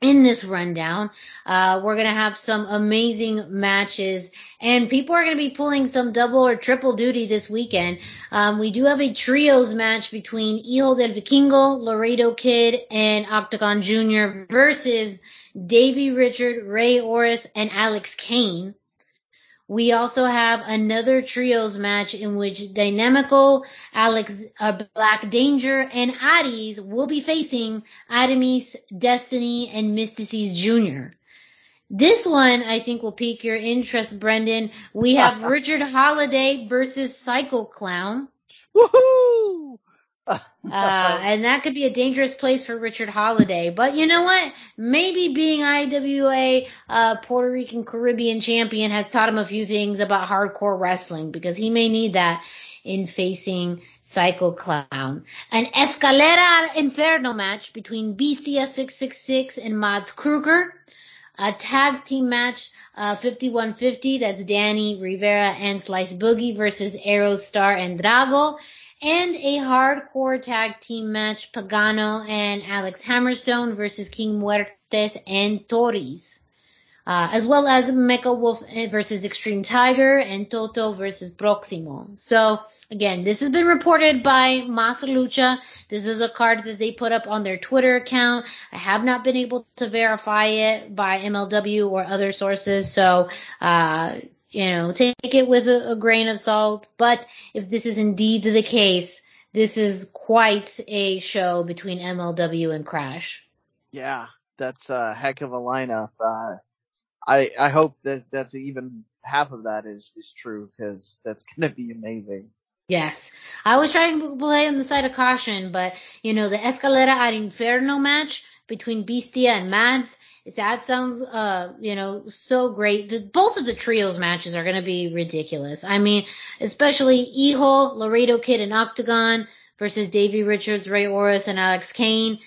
in this rundown. Uh, we're going to have some amazing matches and people are going to be pulling some double or triple duty this weekend. Um, we do have a trios match between Hijo del Vikingo, Laredo Kid, and Octagon Jr. versus Davey Richard, Rey Horus, and Alex Kane. We also have another trios match in which Dynamico, Alex, uh, Black Danger, and Aries will be facing Aramis, Destiny, and Myzteziz Jr. This one I think will pique your interest, Brendan. We have Richard Holliday versus Psycho Clown. Woohoo! uh, and that could be a dangerous place for Richard Holliday. But you know what? Maybe being IWA uh, Puerto Rican Caribbean champion has taught him a few things about hardcore wrestling because he may need that in facing Psycho Clown. An Escalera Inferno match between Bestia 666 and Mads Krügger. A tag team match, uh, 5150, that's Danny Rivera and Slice Boogie versus Aerostar and Drago and a hardcore tag team match, Pagano and Alex Hammerstone versus King Muertes and Taurus. Uh, as well as Mecha Wolf versus Extreme Tiger and Toto versus Proximo. So again, this has been reported by Mas Lucha. This is a card that they put up on their Twitter account. I have not been able to verify it by MLW or other sources, so uh, you know, take it with a, a grain of salt. But if this is indeed the case, this is quite a show between MLW and Crash. Yeah, that's a heck of a lineup. Uh, I I hope that that's even half of that is is true because that's gonna be amazing. Yes, I was trying to play on the side of caution, but you know the Escalera al Inferno match between Bestia and Mads. That sounds, uh, you know, so great. The, both of the trios matches are going to be ridiculous. I mean, especially Hijo, Laredo Kid, and Octagon versus Davey Richards, Rey Horus, and Alex Kane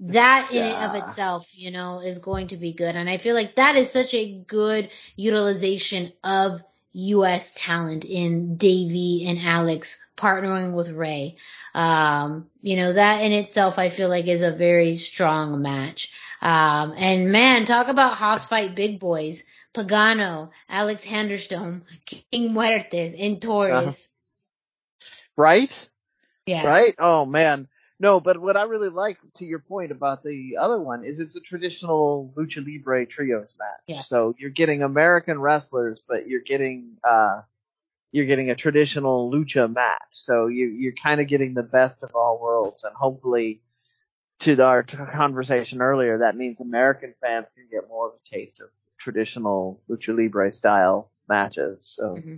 that in yeah. of itself, you know, is going to be good. And I feel like that is such a good utilization of U.S. talent in Davey and Alex partnering with Ray. Um, you know, that in itself, I feel like is a very strong match. Um, and man, talk about house fight big boys. Pagano, Alex Hammerstone, King Muertes, and Taurus. Uh-huh. Right? Yeah. Right? Oh man. No, but what I really like to your point about the other one is it's a traditional lucha libre trios match. Yes. So you're getting American wrestlers, but you're getting uh you're getting a traditional lucha match. So you you're kind of getting the best of all worlds, and hopefully, to our conversation earlier, that means American fans can get more of a taste of traditional lucha libre style matches. So. Mm-hmm.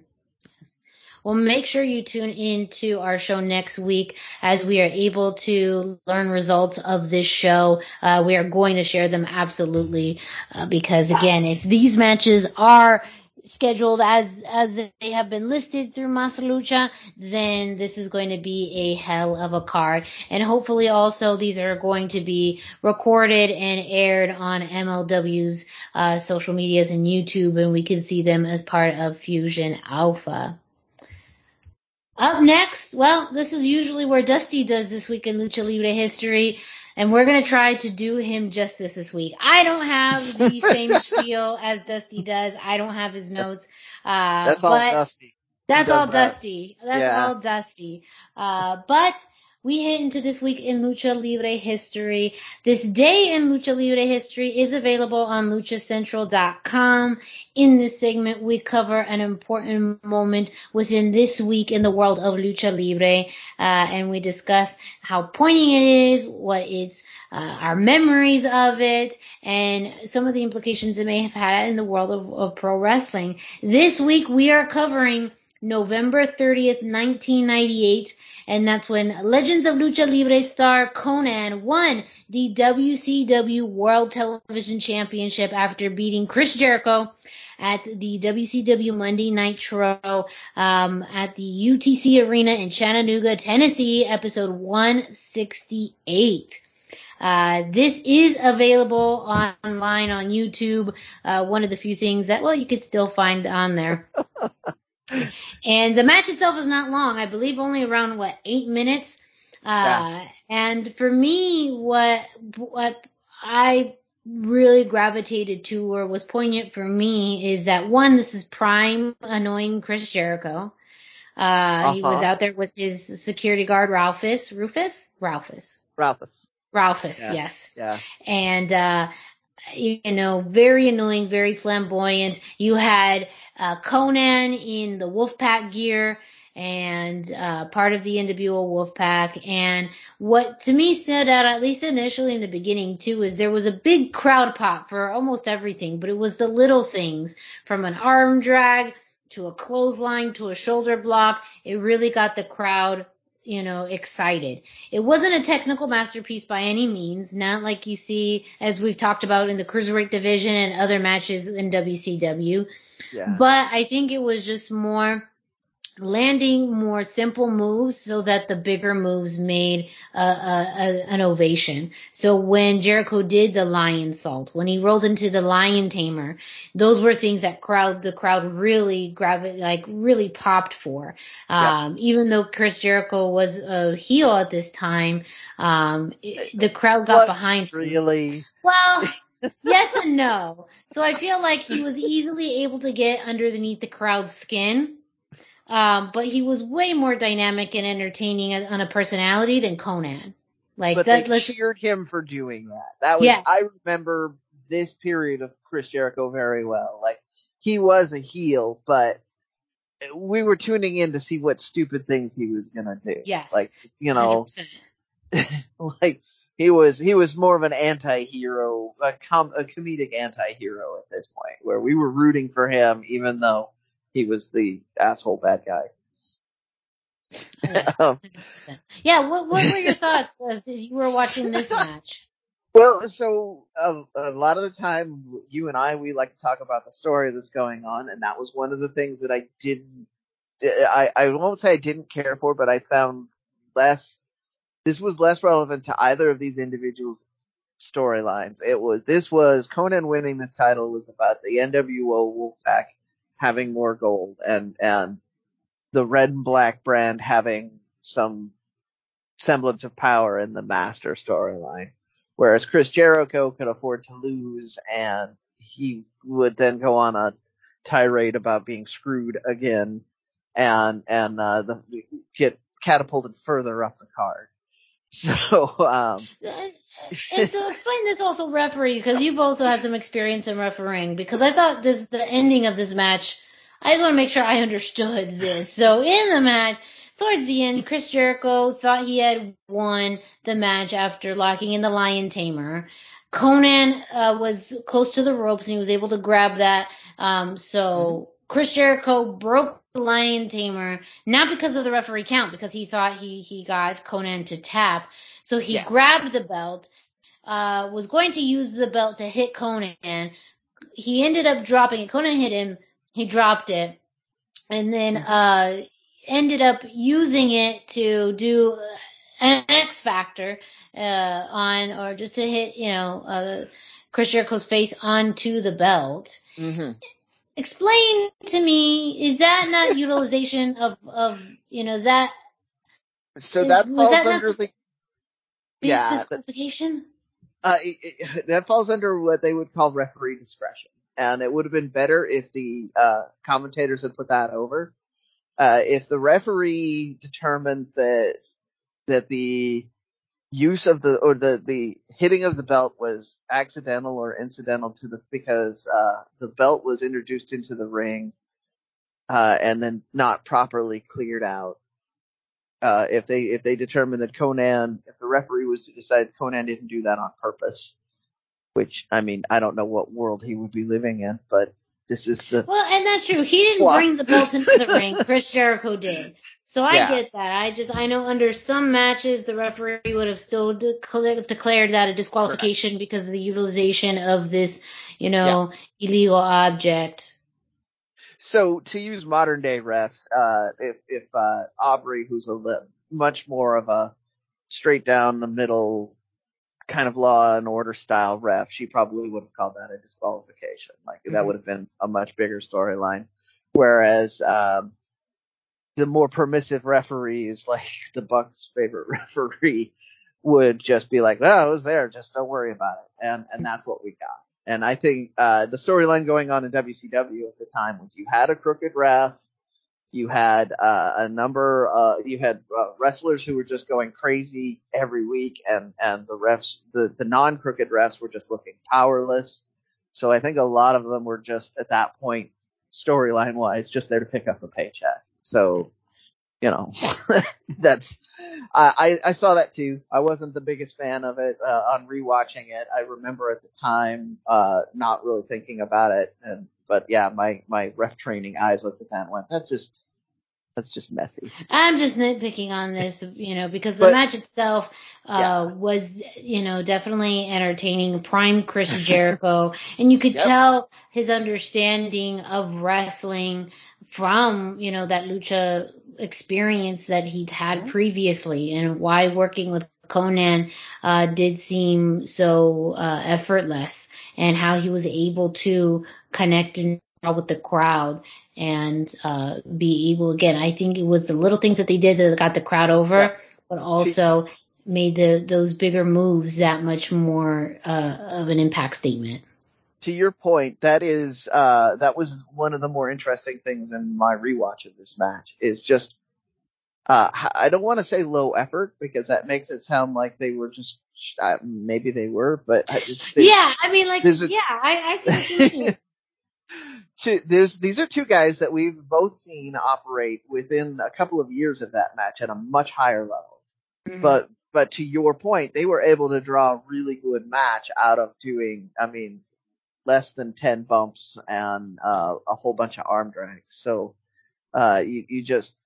Well, make sure you tune in to our show next week as we are able to learn results of this show. Uh, we are going to share them absolutely uh, because again, if these matches are scheduled as as they have been listed through Mas Lucha, then this is going to be a hell of a card. And hopefully also these are going to be recorded and aired on MLW's uh, social medias and YouTube and we can see them as part of Fusion Alpha. Up next, well, this is usually where Dusty does this week in Lucha Libre history, and we're gonna try to do him justice this week. I don't have the same spiel as Dusty does. I don't have his notes. Uh, that's all Dusty. That's all that. Dusty. That's yeah. all Dusty. Uh, but we hit into this week in Lucha Libre history. This day in Lucha Libre history is available on luchacentral.com. In this segment, we cover an important moment within this week in the world of Lucha Libre, uh, and we discuss how poignant it is, what it's, uh, our memories of it, and some of the implications it may have had in the world of, of pro wrestling. This week, we are covering November 30th, 1998 and that's when Legends of Lucha Libre star Konnan won the WCW World Television Championship after beating Chris Jericho at the WCW Monday Nitro um, at the UTC Arena in Chattanooga, Tennessee, episode 168. Uh, this is available online on YouTube. Uh, one of the few things that, well, you could still find on there. and the match itself is not long. I believe only around what eight minutes. Uh, yeah. and for me, what what I really gravitated to or was poignant for me is that one, this is prime annoying Chris Jericho. Uh, uh-huh. he was uh-huh. out there with his security guard Ralphus, Rufus, Ralphus, Ralphus, Ralphus, yeah. yes, yeah, and uh, you know, very annoying, very flamboyant. You had uh, Konnan in the Wolfpack gear and uh, part of the NWO Wolfpack. And what to me stood out, at least initially in the beginning too, is there was a big crowd pop for almost everything, but it was the little things from an arm drag to a clothesline to a shoulder block. It really got the crowd you know, excited. It wasn't a technical masterpiece by any means, not like you see as we've talked about in the cruiserweight division and other matches in WCW. Yeah. But I think it was just more landing more simple moves so that the bigger moves made a, a, a, an ovation. So when Jericho did the Lionsault, when he rolled into the lion tamer, those were things that crowd the crowd really gravi- like really popped for. Um, yeah. even though Chris Jericho was a heel at this time, um, it, the crowd got behind him. Really? Well, yes and no. So I feel like he was easily able to get underneath the crowd's skin. Um, but he was way more dynamic and entertaining on a personality than Konnan. Like but that, they cheered him for doing that. That was yes. I remember this period of Chris Jericho very well. Like he was a heel, but we were tuning in to see what stupid things he was gonna do. Yes. Like you know, like he was he was more of an anti-hero, a, com- a comedic anti-hero at this point, where we were rooting for him even though he was the asshole bad guy. um, yeah, what what were your thoughts as you were watching this match? Well, so uh, a lot of the time, you and I we like to talk about the story that's going on, and that was one of the things that I didn't. I I won't say I didn't care for, but I found less. This was less relevant to either of these individuals' storylines. It was this was Konnan winning this title was about the NWO Wolfpack having more gold and, and the red and black brand having some semblance of power in the master storyline. Whereas Chris Jericho could afford to lose and he would then go on a tirade about being screwed again and, and, uh, the, get catapulted further up the card. So, um, and so explain this also referee because you've also had some experience in refereeing because I thought this the ending of this match. I just want to make sure I understood this. So in the match, towards the end, Chris Jericho thought he had won the match after locking in the Lion Tamer. Konnan uh, was close to the ropes and he was able to grab that. Um, so Chris Jericho broke Lion Tamer not because of the referee count, because he thought he he got Konnan to tap. So he yes. grabbed the belt, uh, was going to use the belt to hit Konnan. He ended up dropping it. Conan hit him. He dropped it. And then, mm-hmm. uh, ended up using it to do an X Factor, uh, on, or just to hit, you know, uh, Chris Jericho's face onto the belt. Mm-hmm. Explain to me, is that not utilization of, of, you know, is that, so that falls that under the yeah, disqualification? Uh, it, it, that falls under what they would call referee discretion, and it would have been better if the uh, commentators had put that over. Uh, if the referee determines that that the use of the or the the hitting of the belt was accidental or incidental to the because uh, the belt was introduced into the ring uh, and then not properly cleared out, uh, if they if they determine that Konnan, if the referee was to decide Konnan didn't do that on purpose, which I mean I don't know what world he would be living in, but this is the well, and that's true. He didn't plus. bring the belt into the ring. Chris Jericho did. So I yeah. get that. I just I know under some matches the referee would have still de- declared that a disqualification because of the utilization of this, you know, yeah. illegal object. So to use modern day refs, uh, if if uh, Aubrey, who's a li- much more of a straight down the middle kind of law and order style ref, she probably would have called that a disqualification. Like mm-hmm. that would have been a much bigger storyline. Whereas um, the more permissive referees, like the Bucks' favorite referee, would just be like, "Oh, it was there. Just don't worry about it," and and that's what we got. And I think uh, the storyline going on in WCW at the time was you had a crooked ref, you had uh, a number, uh, you had uh, wrestlers who were just going crazy every week, and and the refs, the the non crooked refs were just looking powerless. So I think a lot of them were just at that point, storyline wise, just there to pick up a paycheck. So you know, that's, I, I saw that too. I wasn't the biggest fan of it, uh, on rewatching it. I remember at the time, uh, not really thinking about it. And, but yeah, my, my ref training eyes looked at that and went, that's just, That's just messy. I'm just nitpicking on this, you know, because the But- match itself uh, was, you know, definitely entertaining. Prime Chris Jericho, and you could tell his understanding of wrestling from, you know, that lucha experience that he'd had Mhm. previously, and why working with Konnan uh, did seem so uh, effortless, and how he was able to connect and with the crowd and uh, be able again. I think it was the little things that they did that got the crowd over, Yeah. but also made the those bigger moves that much more uh, of an impact statement. to your point, that is uh that was one of the more interesting things in my rewatch of this match is just uh I don't want to say low effort because that makes it sound like they were just uh, maybe they were, but I, they, yeah, I mean, like, a- yeah, I, I see what you mean. two, there's these are two guys that we've both seen operate within a couple of years of that match at a much higher level. Mhm. But but to your point, they were able to draw a really good match out of doing, I mean, less than ten bumps and uh, a whole bunch of arm drags. So uh, you you just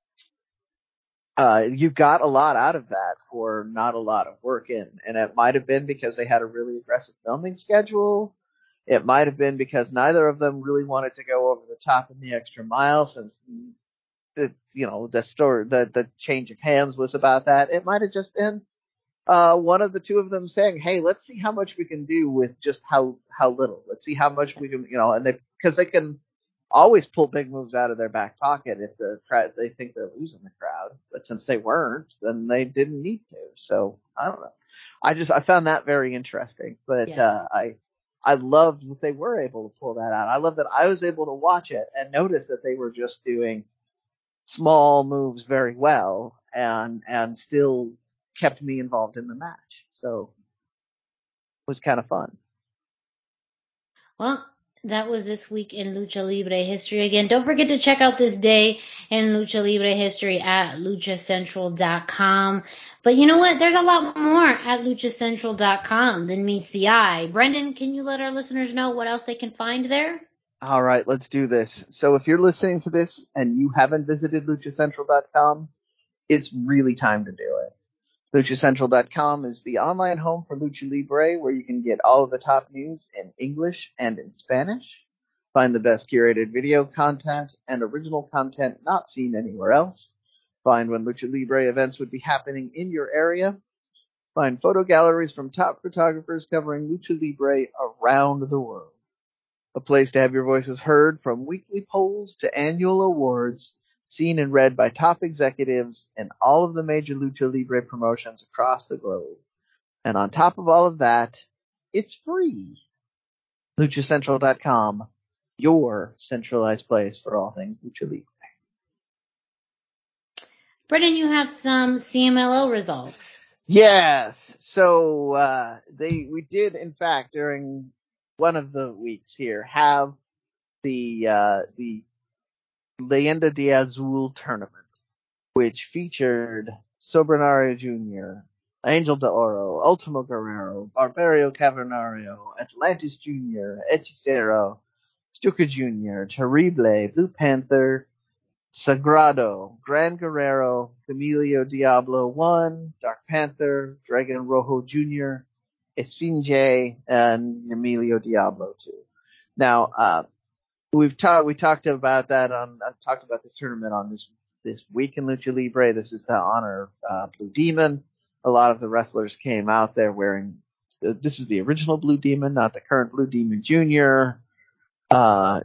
uh, you got a lot out of that for not a lot of work in, and it might have been because they had a really aggressive filming schedule. It might have been because neither of them really wanted to go over the top in the extra mile since the, you know, the story, the, the change of hands was about that. It might have just been, uh, one of the two of them saying, Hey, let's see how much we can do with just how, how little. Let's see how much we can, you know, and they, cause they can always pull big moves out of their back pocket if the crowd, they think they're losing the crowd. But since they weren't, then they didn't need to. So I don't know. I just, I found that very interesting, but, Yes. uh, I, I loved that they were able to pull that out. I love that I was able to watch it and notice that they were just doing small moves very well and and still kept me involved in the match. So it was kind of fun. Well, that was this week in Lucha Libre history. Again, don't forget to check out this day in Lucha Libre history at luchacentral.com. But you know what? There's a lot more at luchacentral.com than meets the eye. Brendan, can you let our listeners know what else they can find there? All right, let's do this. So if you're listening to this and you haven't visited luchacentral.com, it's really time to do it. LuchaCentral.com is the online home for Lucha Libre where you can get all of the top news in English and in Spanish. Find the best curated video content and original content not seen anywhere else. Find when Lucha Libre events would be happening in your area. Find photo galleries from top photographers covering Lucha Libre around the world. A place to have your voices heard from weekly polls to annual awards seen and read by top executives in all of the major Lucha Libre promotions across the globe. And on top of all of that, it's free. LuchaCentral.com, your centralized place for all things Lucha Libre. Brendan, you have some CMLL results. Yes. So uh they we did in fact during one of the weeks here have the uh the Leyenda de Azul tournament, which featured Soberano Jr., Angel de Oro, Ultimo Guerrero, Barbaro Cavernario, Atlantis Jr., Hechicero, Stuka Jr., Terrible, Blue Panther, Sagrado, Gran Guerrero, Emilio Diablo 1, Dark Panther, Dragon Rojo Jr., Esfinge, and Emilio Diablo 2. Now, uh, we've talked, we talked about that on, I've talked about this tournament on this, this week in Lucha Libre. This is to honor, uh, Blue Demon. A lot of the wrestlers came out there wearing, this is the original Blue Demon, not the current Blue Demon Jr. Uh,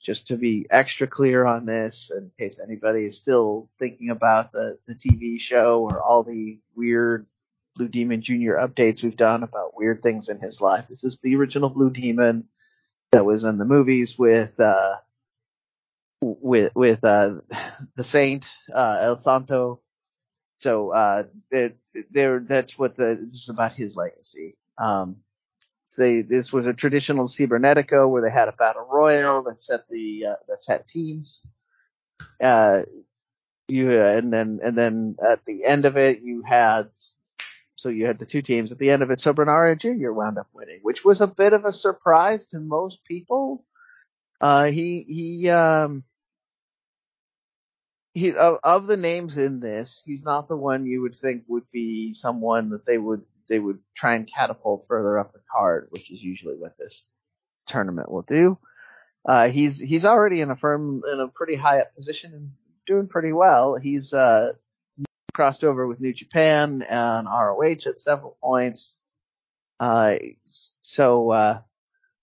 just to be extra clear on this, in case anybody is still thinking about the, the TV show or all the weird Blue Demon Jr. updates we've done about weird things in his life. This is the original Blue Demon that was in the movies with, uh, with, with, uh, the Saint, uh, El Santo. So, uh, they're, they're, that's what the, this is about his legacy. Um, so they, this was a traditional Cybernetico where they had a battle royal that set the, uh, that set teams. Uh, you, and then, and then at the end of it, you had, so you had the two teams. At the end of it, Soberano Jr. wound up winning, which was a bit of a surprise to most people. Uh, he, he, um, he of, of the names in this, he's not the one you would think would be someone that they would they would try and catapult further up the card, which is usually what this tournament will do. Uh, he's he's already in a firm in a pretty high up position and doing pretty well. He's uh, crossed over with New Japan and ROH at several points. Uh, so uh,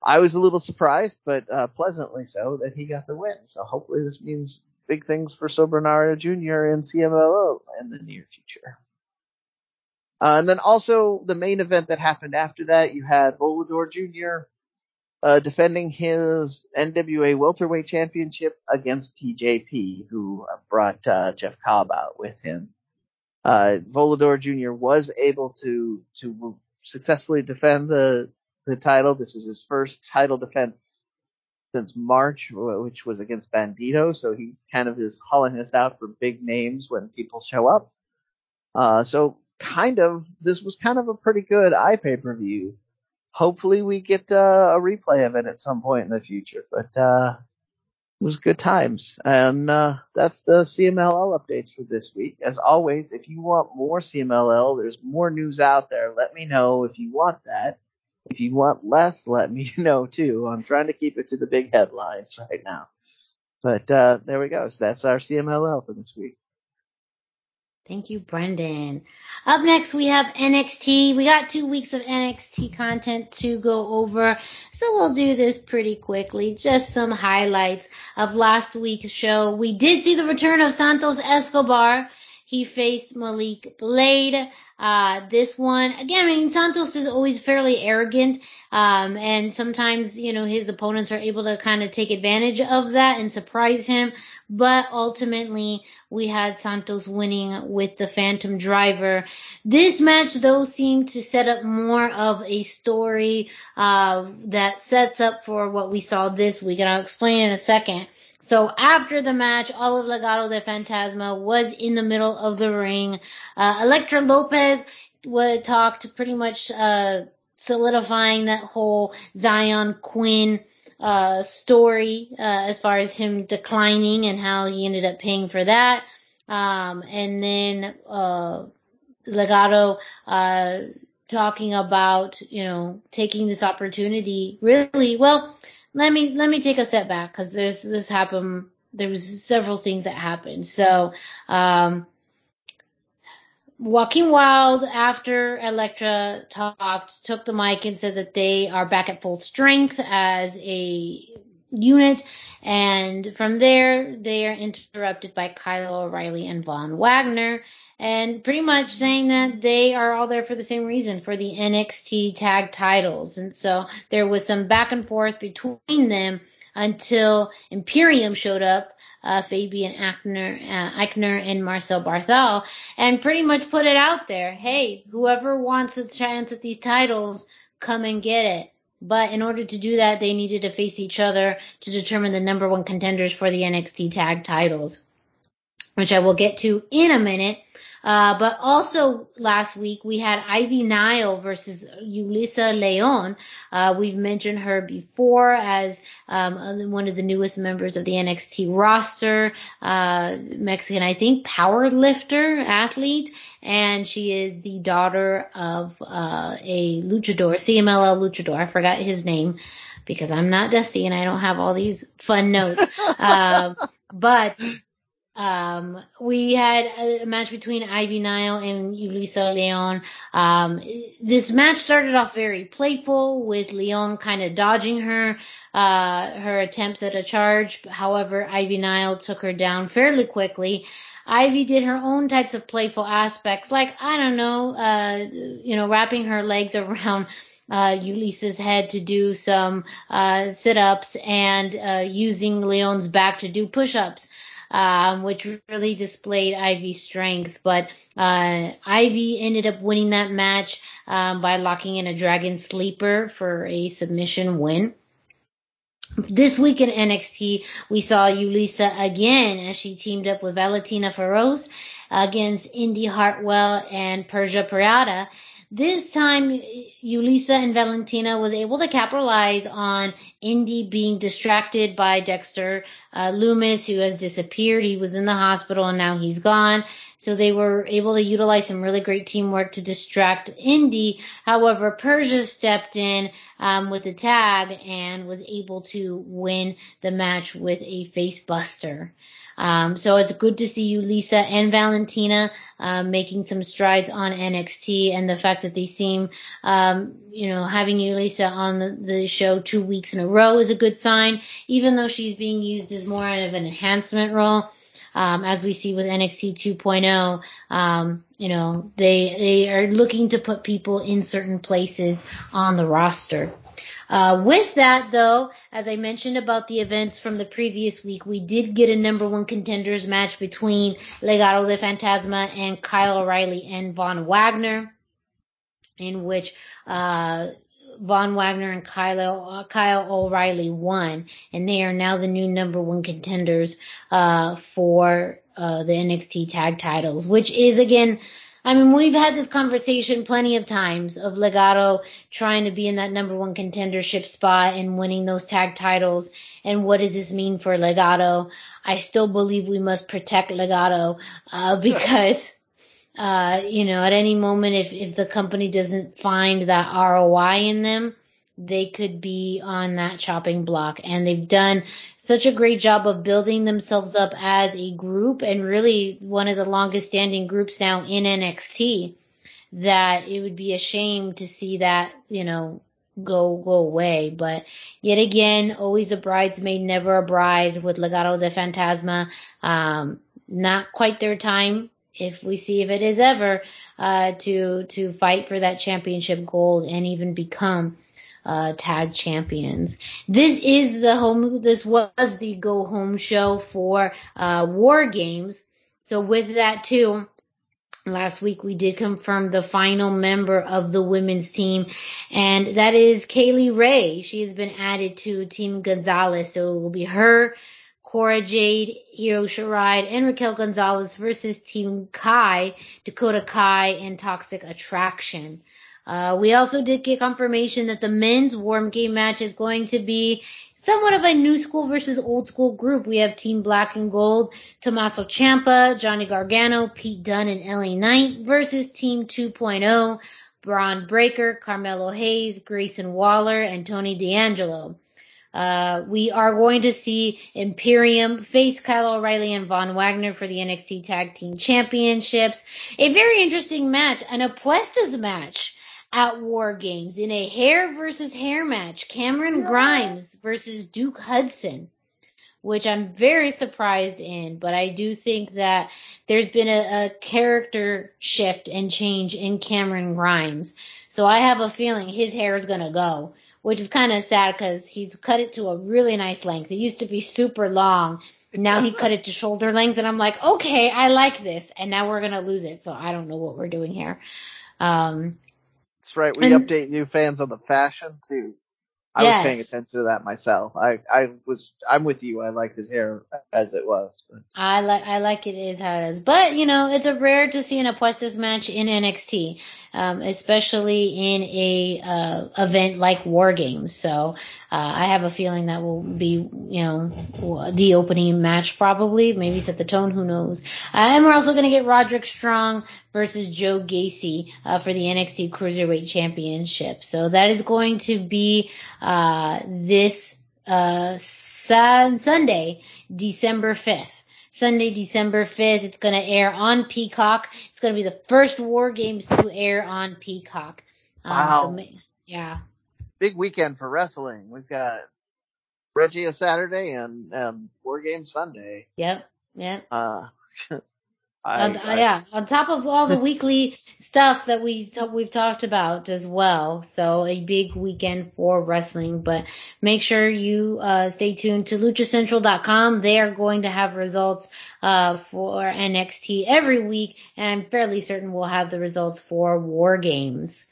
I was a little surprised, but uh, pleasantly so, that he got the win. So hopefully this means big things for Soberano Jr. in CMLL in the near future. Uh, and then also the main event that happened after that, you had Volador Jr. Uh, defending his NWA welterweight championship against TJP, who brought uh, Jeff Cobb out with him. Uh, Volador Jr. was able to to successfully defend the the title. This is his first title defense since March, which was against Bandido. So he kind of is hauling this out for big names when people show up. Uh, so kind of, this was kind of a pretty good eye pay per view. Hopefully we get uh, a replay of it at some point in the future, but uh, it was good times. And uh, that's the CMLL updates for this week. As always, if you want more CMLL, there's more news out there. Let me know if you want that. If you want less, let me know too. I'm trying to keep it to the big headlines right now. But uh, there we go. So that's our CMLL for this week. Thank you, Brendan. Up next, we have NXT. We got two weeks of NXT content to go over, so we'll do this pretty quickly. Just some highlights of last week's show. We did see the return of Santos Escobar. He faced Malik Blade. Uh, this one, again, I mean, Santos is always fairly arrogant. Um, and sometimes, you know, his opponents are able to kind of take advantage of that and surprise him. But ultimately, we had Santos winning with the Phantom Driver. This match, though, seemed to set up more of a story, uh, that sets up for what we saw this week. And I'll explain in a second. So after the match, all of Legado del Fantasma was in the middle of the ring. Uh, Elektra Lopez would talked pretty much, uh, solidifying that whole Zion Quinn, uh, story, uh, as far as him declining and how he ended up paying for that. Um, and then, uh, Legado, uh, talking about, you know, taking this opportunity really, well, let me let me take a step back because there's this happened. There was several things that happened. So, um, Joaquin Wilde, after Elektra talked, took the mic and said that they are back at full strength as a unit. And from there, they are interrupted by Kyle O'Reilly and Von Wagner and pretty much saying that they are all there for the same reason for the NXT tag titles. And so there was some back and forth between them until Imperium showed up. Uh, Fabian Aichner, uh, Aichner and Marcel Barthel, and pretty much put it out there. Hey, whoever wants a chance at these titles, come and get it. But in order to do that, they needed to face each other to determine the number one contenders for the NXT tag titles, which I will get to in a minute. Uh, but also last week we had Ivy Nile versus Yulisa Leon. Uh, we've mentioned her before as um, one of the newest members of the NXT roster, uh, Mexican, I think, power lifter athlete, and she is the daughter of uh, a luchador, CMLL luchador. I forgot his name because I'm not Dusty and I don't have all these fun notes. Uh, but um, we had a match between Ivy Nile and Yulisa Leon. Um, this match started off very playful with Leon kind of dodging her, uh, her attempts at a charge. However, Ivy Nile took her down fairly quickly. Ivy did her own types of playful aspects, like, I don't know, uh, you know, wrapping her legs around uh, Yulisa's head to do some uh, sit-ups and uh, using Leon's back to do push-ups um, which really displayed Ivy's strength. But uh, Ivy ended up winning that match um, by locking in a Dragon Sleeper for a submission win. This week in NXT, we saw Yulisa again as she teamed up with Valentina Feroz against Indi Hartwell and Persia Pirotta. This time, Yulisa and Valentina was able to capitalize on Indi being distracted by Dexter uh, Lumis, who has disappeared. He was in the hospital and now he's gone. So they were able to utilize some really great teamwork to distract Indi. However, Persia stepped in um, with the tag and was able to win the match with a face buster. Um, so it's good to see Yulisa and Valentina, um, making some strides on NXT, and the fact that they seem, um, you know, having Yulisa, on the, the, show two weeks in a row is a good sign, even though she's being used as more of an enhancement role. Um, as we see with NXT 2.0, um, you know, they they are looking to put people in certain places on the roster. Uh, with that, though, as I mentioned about the events from the previous week, we did get a number one contenders match between Legado de Fantasma and Kyle O'Reilly and Von Wagner, in which uh, Von Wagner and Kyle, uh, Kyle O'Reilly won, and they are now the new number one contenders uh, for uh, the NXT tag titles, which is again I mean, we've had this conversation plenty of times of Legado trying to be in that number one contendership spot and winning those tag titles. And what does this mean for Legado? I still believe we must protect Legado, uh, because, uh, you know, at any moment, if, if the company doesn't find that ROI in them, they could be on that chopping block. And they've done such a great job of building themselves up as a group and really one of the longest standing groups now in NXT that it would be a shame to see that, you know, go go away. But yet again, always a bridesmaid, never a bride with Legado de Fantasma. Um, not quite their time, if we see if it is ever, uh, to to fight for that championship gold and even become uh, tag champions. This is the home, this was the go home show for, uh, War Games. So with that too, last week we did confirm the final member of the women's team and that is Kay Lee Ray. She has been added to Team Gonzalez. So it will be her, Cora Jade, Io Shirai, and Raquel Gonzalez versus Team Kai, Dakota Kai, and Toxic Attraction. Uh, we also did get confirmation that the men's warm game match is going to be somewhat of a new school versus old school group. We have Team Black and Gold, Tommaso Ciampa, Johnny Gargano, Pete Dunne, and LA Knight versus Team 2.0, Bron Breakker, Carmelo Hayes, Grayson Waller, and Tony D'Angelo. Uh, we are going to see Imperium face Kyle O'Reilly and Von Wagner for the NXT Tag Team Championships. A very interesting match, an Apuestas match at War Games in a hair versus hair match. Cameron Grimes versus Duke Hudson, which I'm very surprised in, but I do think that there's been a, a character shift and change in Cameron Grimes. So I have a feeling his hair is gonna go, which is kind of sad because he's cut it to a really nice length. It used to be super long. Now he cut it to shoulder length and I'm like, okay, I like this. And now we're going to lose it. So I don't know what we're doing here. Um, that's right. We and, update new fans on the fashion too. I yes. was paying attention to that myself. I, I was, I'm with you. I like his hair as it was. But. I like, I like it is how it is. But, you know, it's a rare to see an Apuestas match in NXT um, especially in a uh, event like War Games. So uh, I have a feeling that will be, you know, the opening match probably. Maybe set the tone. Who knows? Uh, and we're also going to get Roderick Strong versus Joe Gacy uh, for the NXT Cruiserweight Championship. So that is going to be uh, this uh, Sunday, December 5th. Sunday, December 5th. It's going to air on Peacock. It's going to be the first War Games to air on Peacock. Um, wow. So, yeah. Big weekend for wrestling. We've got Regia Saturday and um, War Games Sunday. Yep. Yep. Uh, I, on, I, yeah, on top of all the weekly stuff that we've t- we've talked about as well. So a big weekend for wrestling, but make sure you uh, stay tuned to LuchaCentral.com. They are going to have results uh, for NXT every week, and I'm fairly certain we'll have the results for War Games.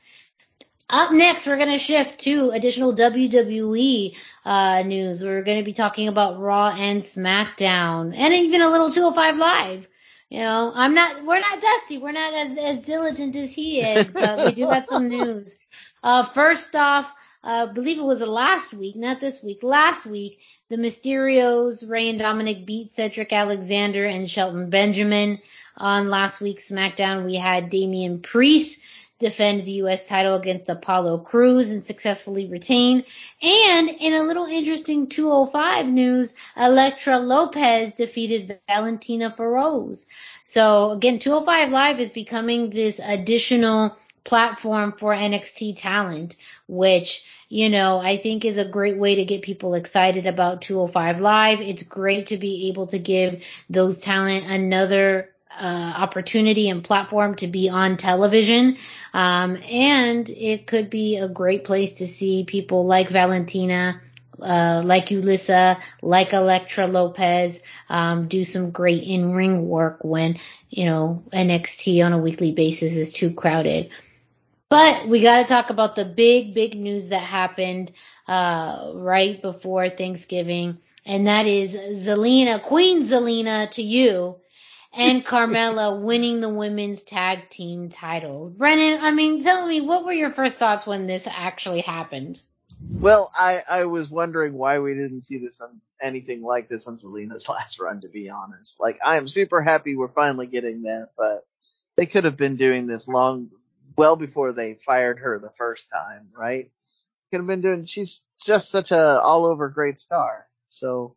Up next, we're going to shift to additional WWE uh, news. We're going to be talking about Raw and SmackDown, and even a little 205 Live You know, I'm not, we're not Dusty. We're not as, as diligent as he is, but we do have some news. Uh, first off, uh, I believe it was last week, not this week, last week, the Mysterios, Rey and Dominic beat Cedric Alexander and Shelton Benjamin. On last week's SmackDown, we had Damian Priest defend the U.S. title against Apollo Crews and successfully retain. And in a little interesting 205 news, Elektra Lopez defeated Valentina Feroz. So again, 205 Live is becoming this additional platform for NXT talent, which, you know, I think is a great way to get people excited about 205 Live. It's great to be able to give those talent another uh, opportunity and platform to be on television. Um, and it could be a great place to see people like Valentina, uh, like Yulisa, like Elektra Lopez, um, do some great in-ring work when, you know, NXT on a weekly basis is too crowded. But we got to talk about the big, big news that happened, uh, right before Thanksgiving. And that is Zelina, Queen Zelina to you and Carmella winning the women's tag team titles. Brendan, I mean, tell me, what were your first thoughts when this actually happened? Well, I, I was wondering why we didn't see this on anything like this on Zelina's last run, to be honest. Like, I am super happy we're finally getting that, but they could have been doing this long, well before they fired her the first time, right? Could have been doing, she's just such a all over great star. So,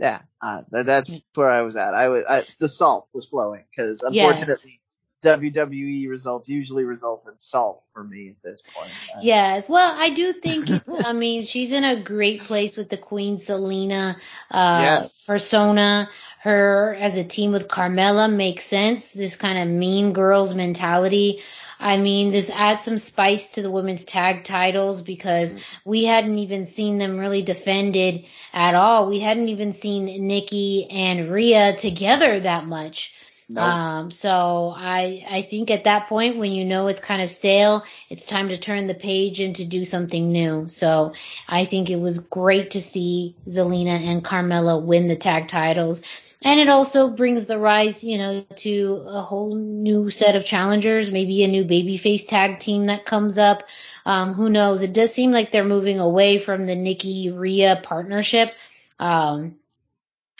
yeah, uh, that, that's where I was at. I was I, the salt was flowing because unfortunately yes. WWE results usually result in salt for me at this point. Yes, well, I do think it's. I mean, she's in a great place with the Queen Zelina uh, yes. persona. Her as a team with Carmella makes sense. This kind of mean girls mentality. I mean, this adds some spice to the women's tag titles because we hadn't even seen them really defended at all. We hadn't even seen Nikki and Rhea together that much. Nope. Um, so I, I think at that point when you know it's kind of stale, it's time to turn the page and to do something new. So I think it was great to see Zelina and Carmella win the tag titles. And it also brings the rise, you know, to a whole new set of challengers, maybe a new babyface tag team that comes up. Um, who knows? It does seem like they're moving away from the Nikki Rhea partnership. Um,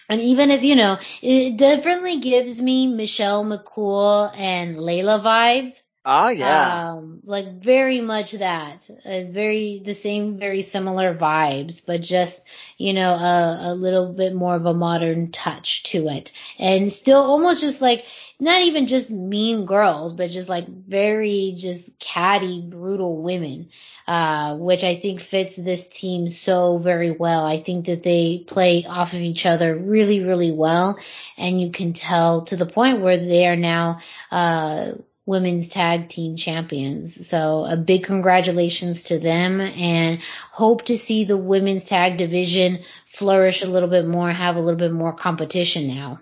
and even if, you know, it definitely gives me Michelle McCool and Layla vibes. Oh yeah. Um, like very much that. Very the same, very similar vibes, but just you know a, a little bit more of a modern touch to it, and still almost just like not even just mean girls, but just like very just catty, brutal women, uh, which I think fits this team so very well. I think that they play off of each other really, really well, and you can tell to the point where they are now. Uh, women's tag team champions. So a big congratulations to them and hope to see the women's tag division flourish a little bit more, have a little bit more competition now.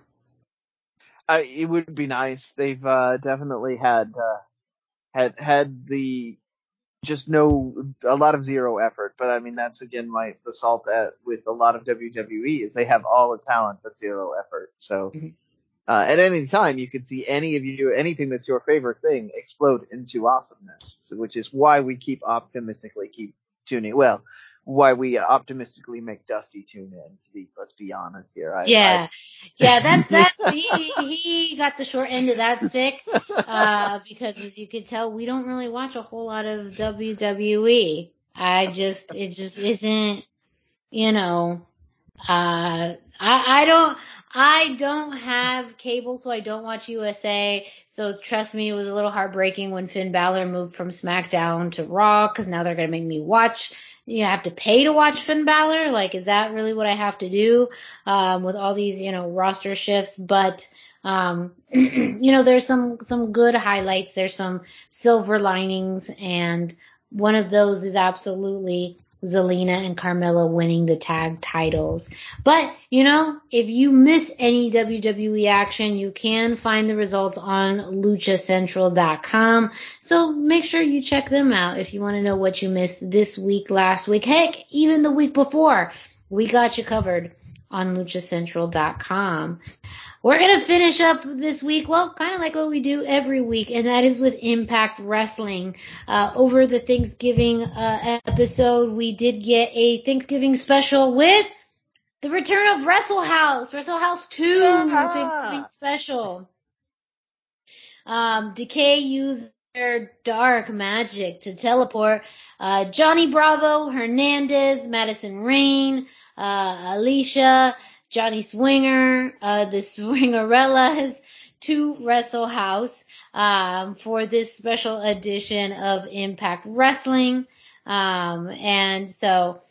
Uh, it would be nice. They've uh, definitely had uh, had had the just no a lot of zero effort. But I mean that's again my the salt at, with a lot of WWE is they have all the talent but zero effort. So. Mm-hmm uh, at any time, you can see any of you, anything that's your favorite thing explode into awesomeness, so, which is why we keep optimistically keep tuning. Well, why we optimistically make Dusty tune in. To be, let's be honest here. I, yeah, I, yeah, that's that's he he got the short end of that stick uh, because as you can tell, we don't really watch a whole lot of WWE. I just it just isn't, you know, uh, I I don't. I don't have cable, so I don't watch USA. So trust me, it was a little heartbreaking when Finn Balor moved from SmackDown to Raw because now they're gonna make me watch. You have to pay to watch Finn Balor. Like, is that really what I have to do um, with all these, you know, roster shifts? But um, you know, there's some some good highlights. There's some silver linings, and one of those is absolutely Zelina and Carmella winning the tag titles. But, you know, if you miss any WWE action, you can find the results on luchacentral.com. So make sure you check them out if you want to know what you missed this week, last week, heck, even the week before. We got you covered on luchacentral.com. we're going to finish up this week, well, kind of like what we do every week, and that is with Impact Wrestling. Uh, over the Thanksgiving uh, episode, we did get a Thanksgiving special with the return of Wrestle House, Wrestle House 2 Yeah. Thanksgiving special. Um, Decay used their dark magic to teleport uh, Johnny Bravo, Hernandez, Madison Rayne, uh, Alisha, Johnny Swinger, uh, the Swingerellas to Wrestle House um, for this special edition of Impact Wrestling. Um, and so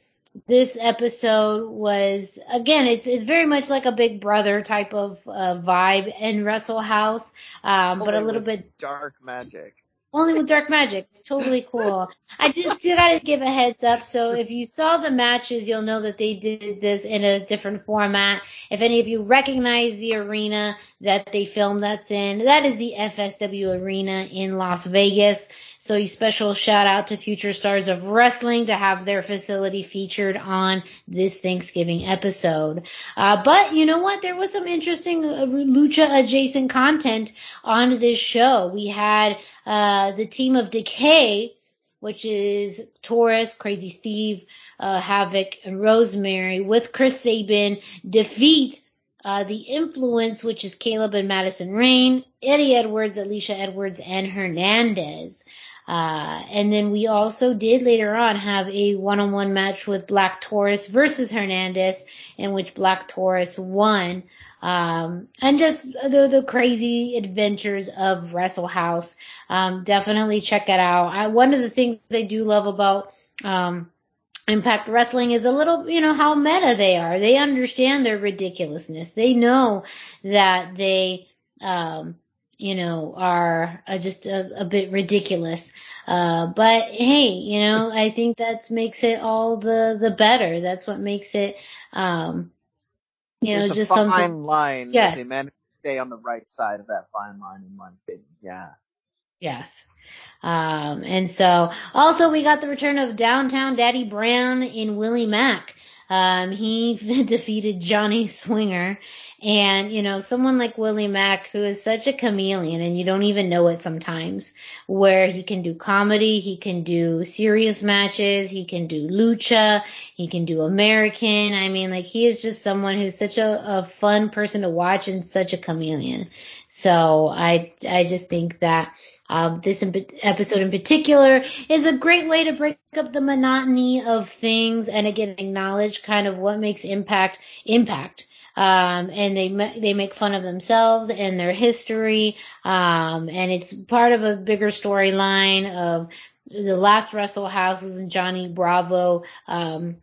this episode was again it's it's very much like a big brother type of uh, vibe in Wrestle House um, but a little bit dark magic. Only with dark magic. It's totally cool. I just do gotta give a heads up. So if you saw the matches, you'll know that they did this in a different format. If any of you recognize the arena that they filmed that's in, that is the FSW arena in Las Vegas. So a special shout out to future stars of wrestling to have their facility featured on this Thanksgiving episode. Uh, but you know what? There was some interesting uh, lucha adjacent content on this show. We had uh, the team of Decay, which is Taurus, Crazy Steve, uh, Havok, and Rosemary, with Chris Sabin defeat uh, the Influence, which is Kaleb and Madison Rayne, Eddie Edwards, Alisha Edwards, and Hernandez. Uh, and then we also did later on have a one-on-one match with Black Taurus versus Hernandez, in which Black Taurus won. Um, and just the, the crazy adventures of Wrestle House. Um, definitely check it out. I, one of the things I do love about, um, Impact Wrestling is a little, you know, how meta they are. They understand their ridiculousness. They know that they, um, you know, are uh, just a, a bit ridiculous. Uh, but hey, you know, I think that makes it all the, the better. That's what makes it, um, you know, just a fine something. line. Yes. They managed to stay on the right side of that fine line, in my opinion. Yeah. Yes. Um, and so also we got the return of downtown Daddy Brown in Willie Mack. Um, he defeated Johnny Swinger and, you know, someone like Willie Mack who is such a chameleon and you don't even know it sometimes where he can do comedy, he can do serious matches, he can do lucha, he can do American. I mean, like he is just someone who's such a, a fun person to watch and such a chameleon. So I, I just think that um, this episode in particular is a great way to break up the monotony of things and again acknowledge kind of what makes impact impact. Um, and they they make fun of themselves and their history, um, and it's part of a bigger storyline of the last Wrestle House was Johnny Bravo um,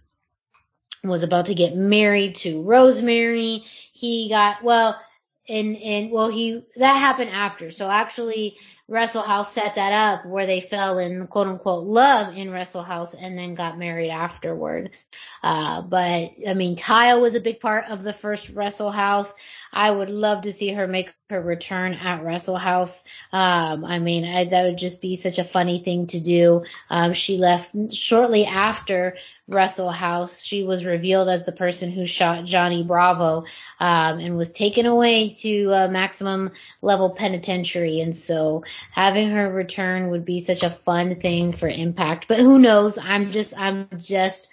was about to get married to Rosemary. He got well, and and well he that happened after. So actually, Wrestle House set that up where they fell in quote unquote love in Wrestle House and then got married afterward. Uh, but I mean, Taya was a big part of the first Wrestle House. I would love to see her make her return at Wrestle House. Um, I mean, I, that would just be such a funny thing to do. Um, she left shortly after Wrestle House. She was revealed as the person who shot Johnny Bravo, um, and was taken away to uh, maximum level penitentiary. And so having her return would be such a fun thing for Impact. But who knows? I'm just, I'm just,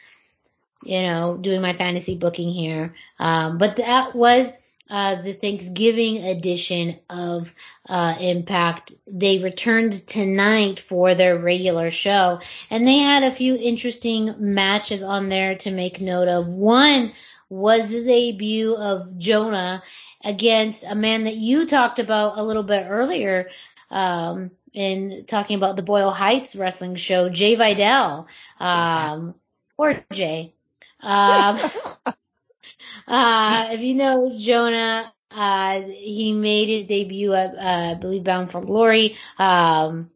you know, doing my fantasy booking here. Um, but that was uh, the Thanksgiving edition of uh, Impact. They returned tonight for their regular show, and they had a few interesting matches on there to make note of. One was the debut of Jonah against a man that you talked about a little bit earlier. Um, in talking about the Boyle Heights wrestling show, Jai Vidal, um, poor Jai. Um, uh, if you know Jonah, uh, he made his debut at, uh, I believe Bound for Glory. Um,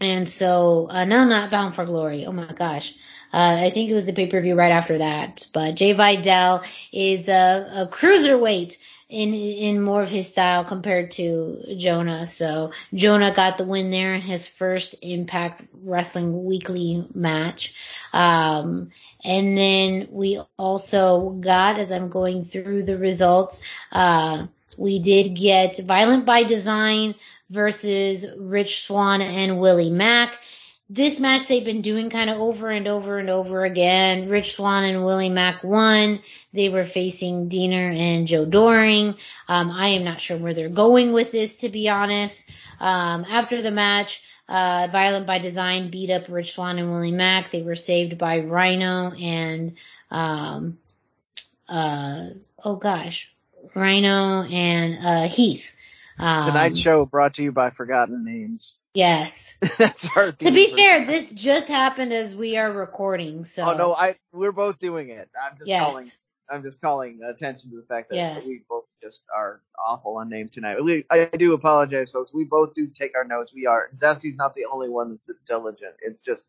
and so, uh, no, not Bound for Glory. Oh my gosh. Uh, I think it was the pay-per-view right after that. But Jai Vidal is a, a cruiserweight in in more of his style compared to Jonah. So Jonah got the win there in his first Impact Wrestling Weekly match. Um, and then we also got, as I'm going through the results, uh, we did get Violent by Design versus Rich Swann and Willie Mack. This match they've been doing kind of over and over and over again. Rich Swann and Willie Mack won. They were facing Deaner and Joe Doering. Um, I am not sure where they're going with this, to be honest. Um, after the match, uh, Violent by Design beat up Rich Swann and Willie Mack. They were saved by Rhino and, um, uh, oh gosh, Rhino and, uh, Heath. Um, Tonight's show brought to you by Forgotten Names. Yes. That's our To be fair, this just happened as we are recording, so. Oh no, I we're both doing it. I'm just Yes. calling. I'm just calling attention to the fact that Yes. we both just are awful on names tonight. We, I do apologize, folks. We both do take our notes. We are. Dusty's not the only one that's this diligent. It's just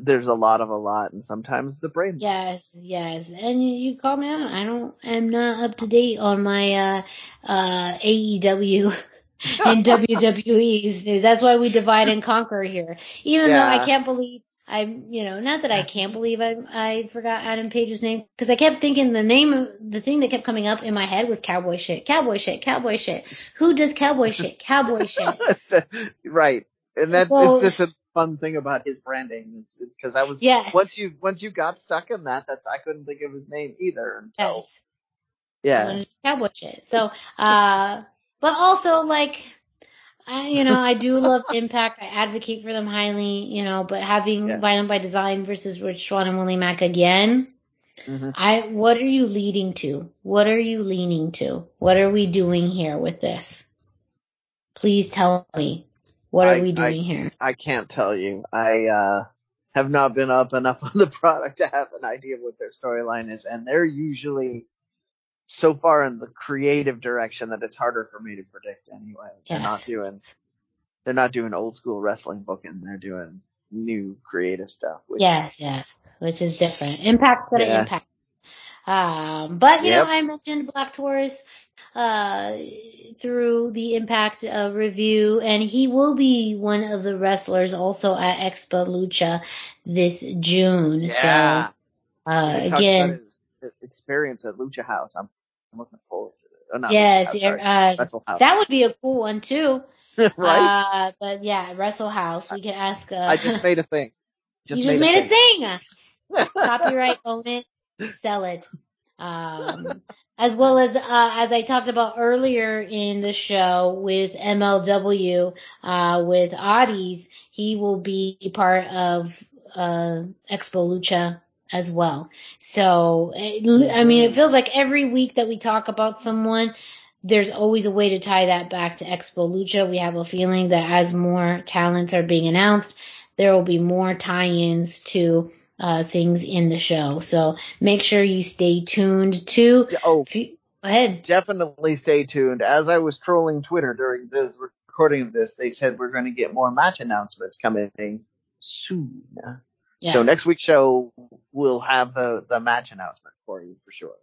there's a lot of a lot, and sometimes the brain. Yes, yes. And you, call me out. I don't, I'm not up to date on my, uh, uh, AEW and WWE's. That's why we divide and conquer here. Even though I can't believe, I, you know, not that I can't believe I, I forgot Adam Page's name, because I kept thinking the name of, the thing that kept coming up in my head was cowboy shit, cowboy shit, cowboy shit. Who does cowboy shit? Cowboy shit. right, and that's So- it's, it's a fun thing about his branding because I was Yes. once you once you got stuck in that, that's I couldn't think of his name either until Yes. yeah. cowboy shit. So, uh, but also like, I, you know, I do love Impact. I advocate for them highly, you know, but having Yeah. Violent by Design versus Rich Swann and Willie Mack again, Mhm. I, what are you leading to? What are you leaning to? What are we doing here with this? Please tell me. What are I- we I- doing here? I can't tell you. I uh have not been up enough on the product to have an idea of what their storyline is, and they're usually so far in the creative direction that it's harder for me to predict anyway. They're not doing they're not doing old school wrestling booking, they're doing new creative stuff. Which, Yes, yes, which is different. Impact Yeah. impact. Um, but you Yep. know, I mentioned Black Taurus uh, through the Impact uh, review, and he will be one of the wrestlers also at Expo Lucha this June. Yeah. So uh, again, his experience at Lucha House. I'm, I'm looking forward to it. Oh, yes, uh, that would be a cool one too. right? Uh, but yeah, Wrestle House. We could ask. Uh, I just made a thing. you just made, a thing. thing. copyright, own it, sell it. Um, as well as, uh, as I talked about earlier in the show with MLW, uh, with Audis, he will be part of, uh, Expo Lucha as well. So, I mean, it feels like every week that we talk about someone, there's always a way to tie that back to Expo Lucha. We have a feeling that as more talents are being announced, there will be more tie-ins to uh, things in the show. So make sure you stay tuned to. Oh, you, go ahead. definitely stay tuned. As I was trolling Twitter during the recording of this, they said we're going to get more match announcements coming soon. Yes. So next week's show we'll have the the match announcements for you for sure.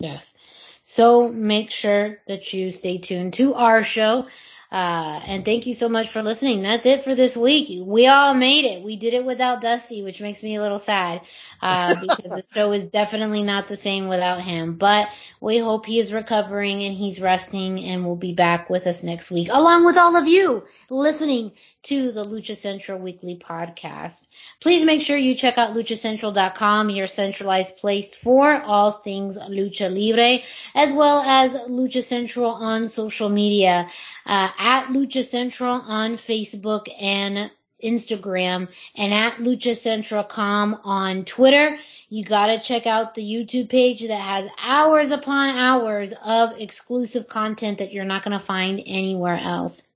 Yes. So make sure that you stay tuned to our show. Uh, and thank you so much for listening. That's it for this week. We all made it. We did it without Dusty, which makes me a little sad, uh, because the show is definitely not the same without him. But we hope he is recovering and he's resting and will be back with us next week, along with all of you listening to the Lucha Central Weekly Podcast. Please make sure you check out luchacentral.com, your centralized place for all things Lucha Libre, as well as Lucha Central on social media, uh, at Lucha Central on Facebook and Instagram, and at Lucha Central.com on Twitter. You gotta check out the YouTube page that has hours upon hours of exclusive content that you're not gonna find anywhere else.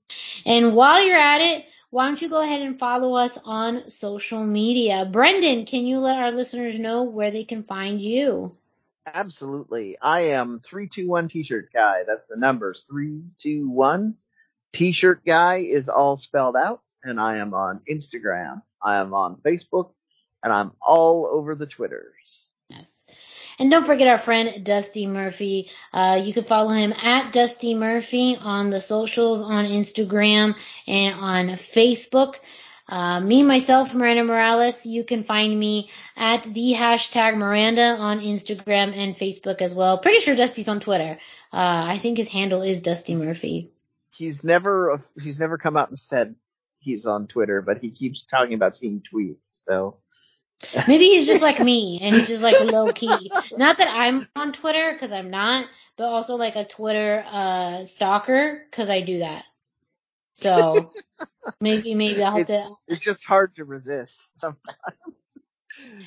And while you're at it, why don't you go ahead and follow us on social media? Brendan, can you let our listeners know where they can find you? Absolutely. I am 321 t-shirt guy. That's the numbers. 321 t-shirt guy is all spelled out and I am on Instagram. I am on Facebook and I'm all over the Twitters. Yes. And don't forget our friend Dusty Murphy. Uh, you can follow him at Dusty Murphy on the socials, on Instagram and on Facebook. Uh, me, myself, Miranda Morales, you can find me at the hashtag Miranda on Instagram and Facebook as well. Pretty sure Dusty's on Twitter. Uh, I think his handle is Dusty Murphy. He's never, he's never come out and said he's on Twitter, but he keeps talking about seeing tweets, so. Maybe he's just like me and he's just like low key. Not that I'm on Twitter because I'm not, but also like a Twitter uh stalker because I do that. So maybe maybe I'll it's, to. It's just hard to resist sometimes.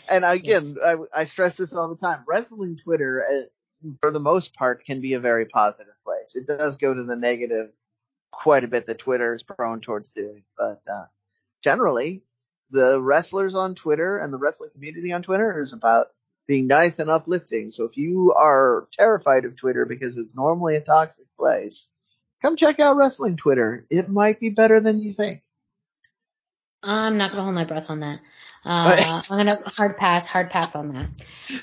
and again, I, I, stress this all the time. Wrestling Twitter, uh, for the most part, can be a very positive place. It does go to the negative quite a bit that Twitter is prone towards doing, but uh, generally, the wrestlers on Twitter and the wrestling community on Twitter is about being nice and uplifting. So if you are terrified of Twitter because it's normally a toxic place, come check out wrestling Twitter. It might be better than you think. I'm not gonna hold my breath on that. Uh, I'm gonna hard pass, hard pass on that.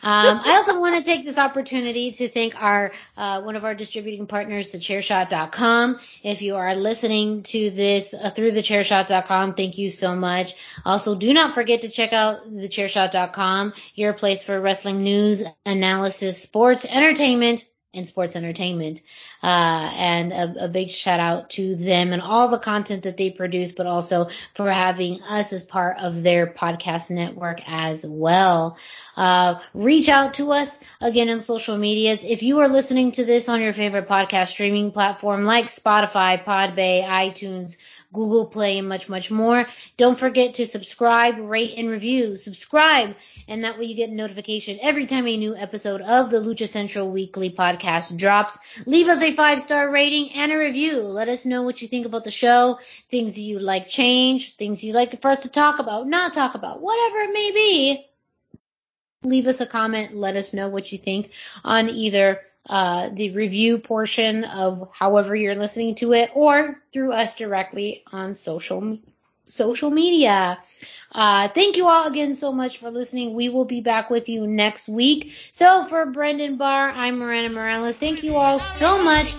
Um, I also want to take this opportunity to thank our uh, one of our distributing partners, thechairshot.com. If you are listening to this uh, through thechairshot.com, thank you so much. Also, do not forget to check out thechairshot.com, your place for wrestling news, analysis, sports, entertainment, and sports entertainment. Uh, and a, a, big shout out to them and all the content that they produce, but also for having us as part of their podcast network as well. Uh, reach out to us again on social medias. If you are listening to this on your favorite podcast streaming platform like Spotify, Podbay, iTunes, Google Play, and much, much more. Don't forget to subscribe, rate, and review. Subscribe, and that way you get notification every time a new episode of the Lucha Central Weekly podcast drops. Leave us a five star rating and a review. Let us know what you think about the show, things you like change, things you'd like for us to talk about, not talk about, whatever it may be. Leave us a comment. Let us know what you think on either uh, the review portion of however you're listening to it or through us directly on social social media. Uh, thank you all again so much for listening. We will be back with you next week. So for Brendan Barr, I'm Miranda Morales. Thank you all so much.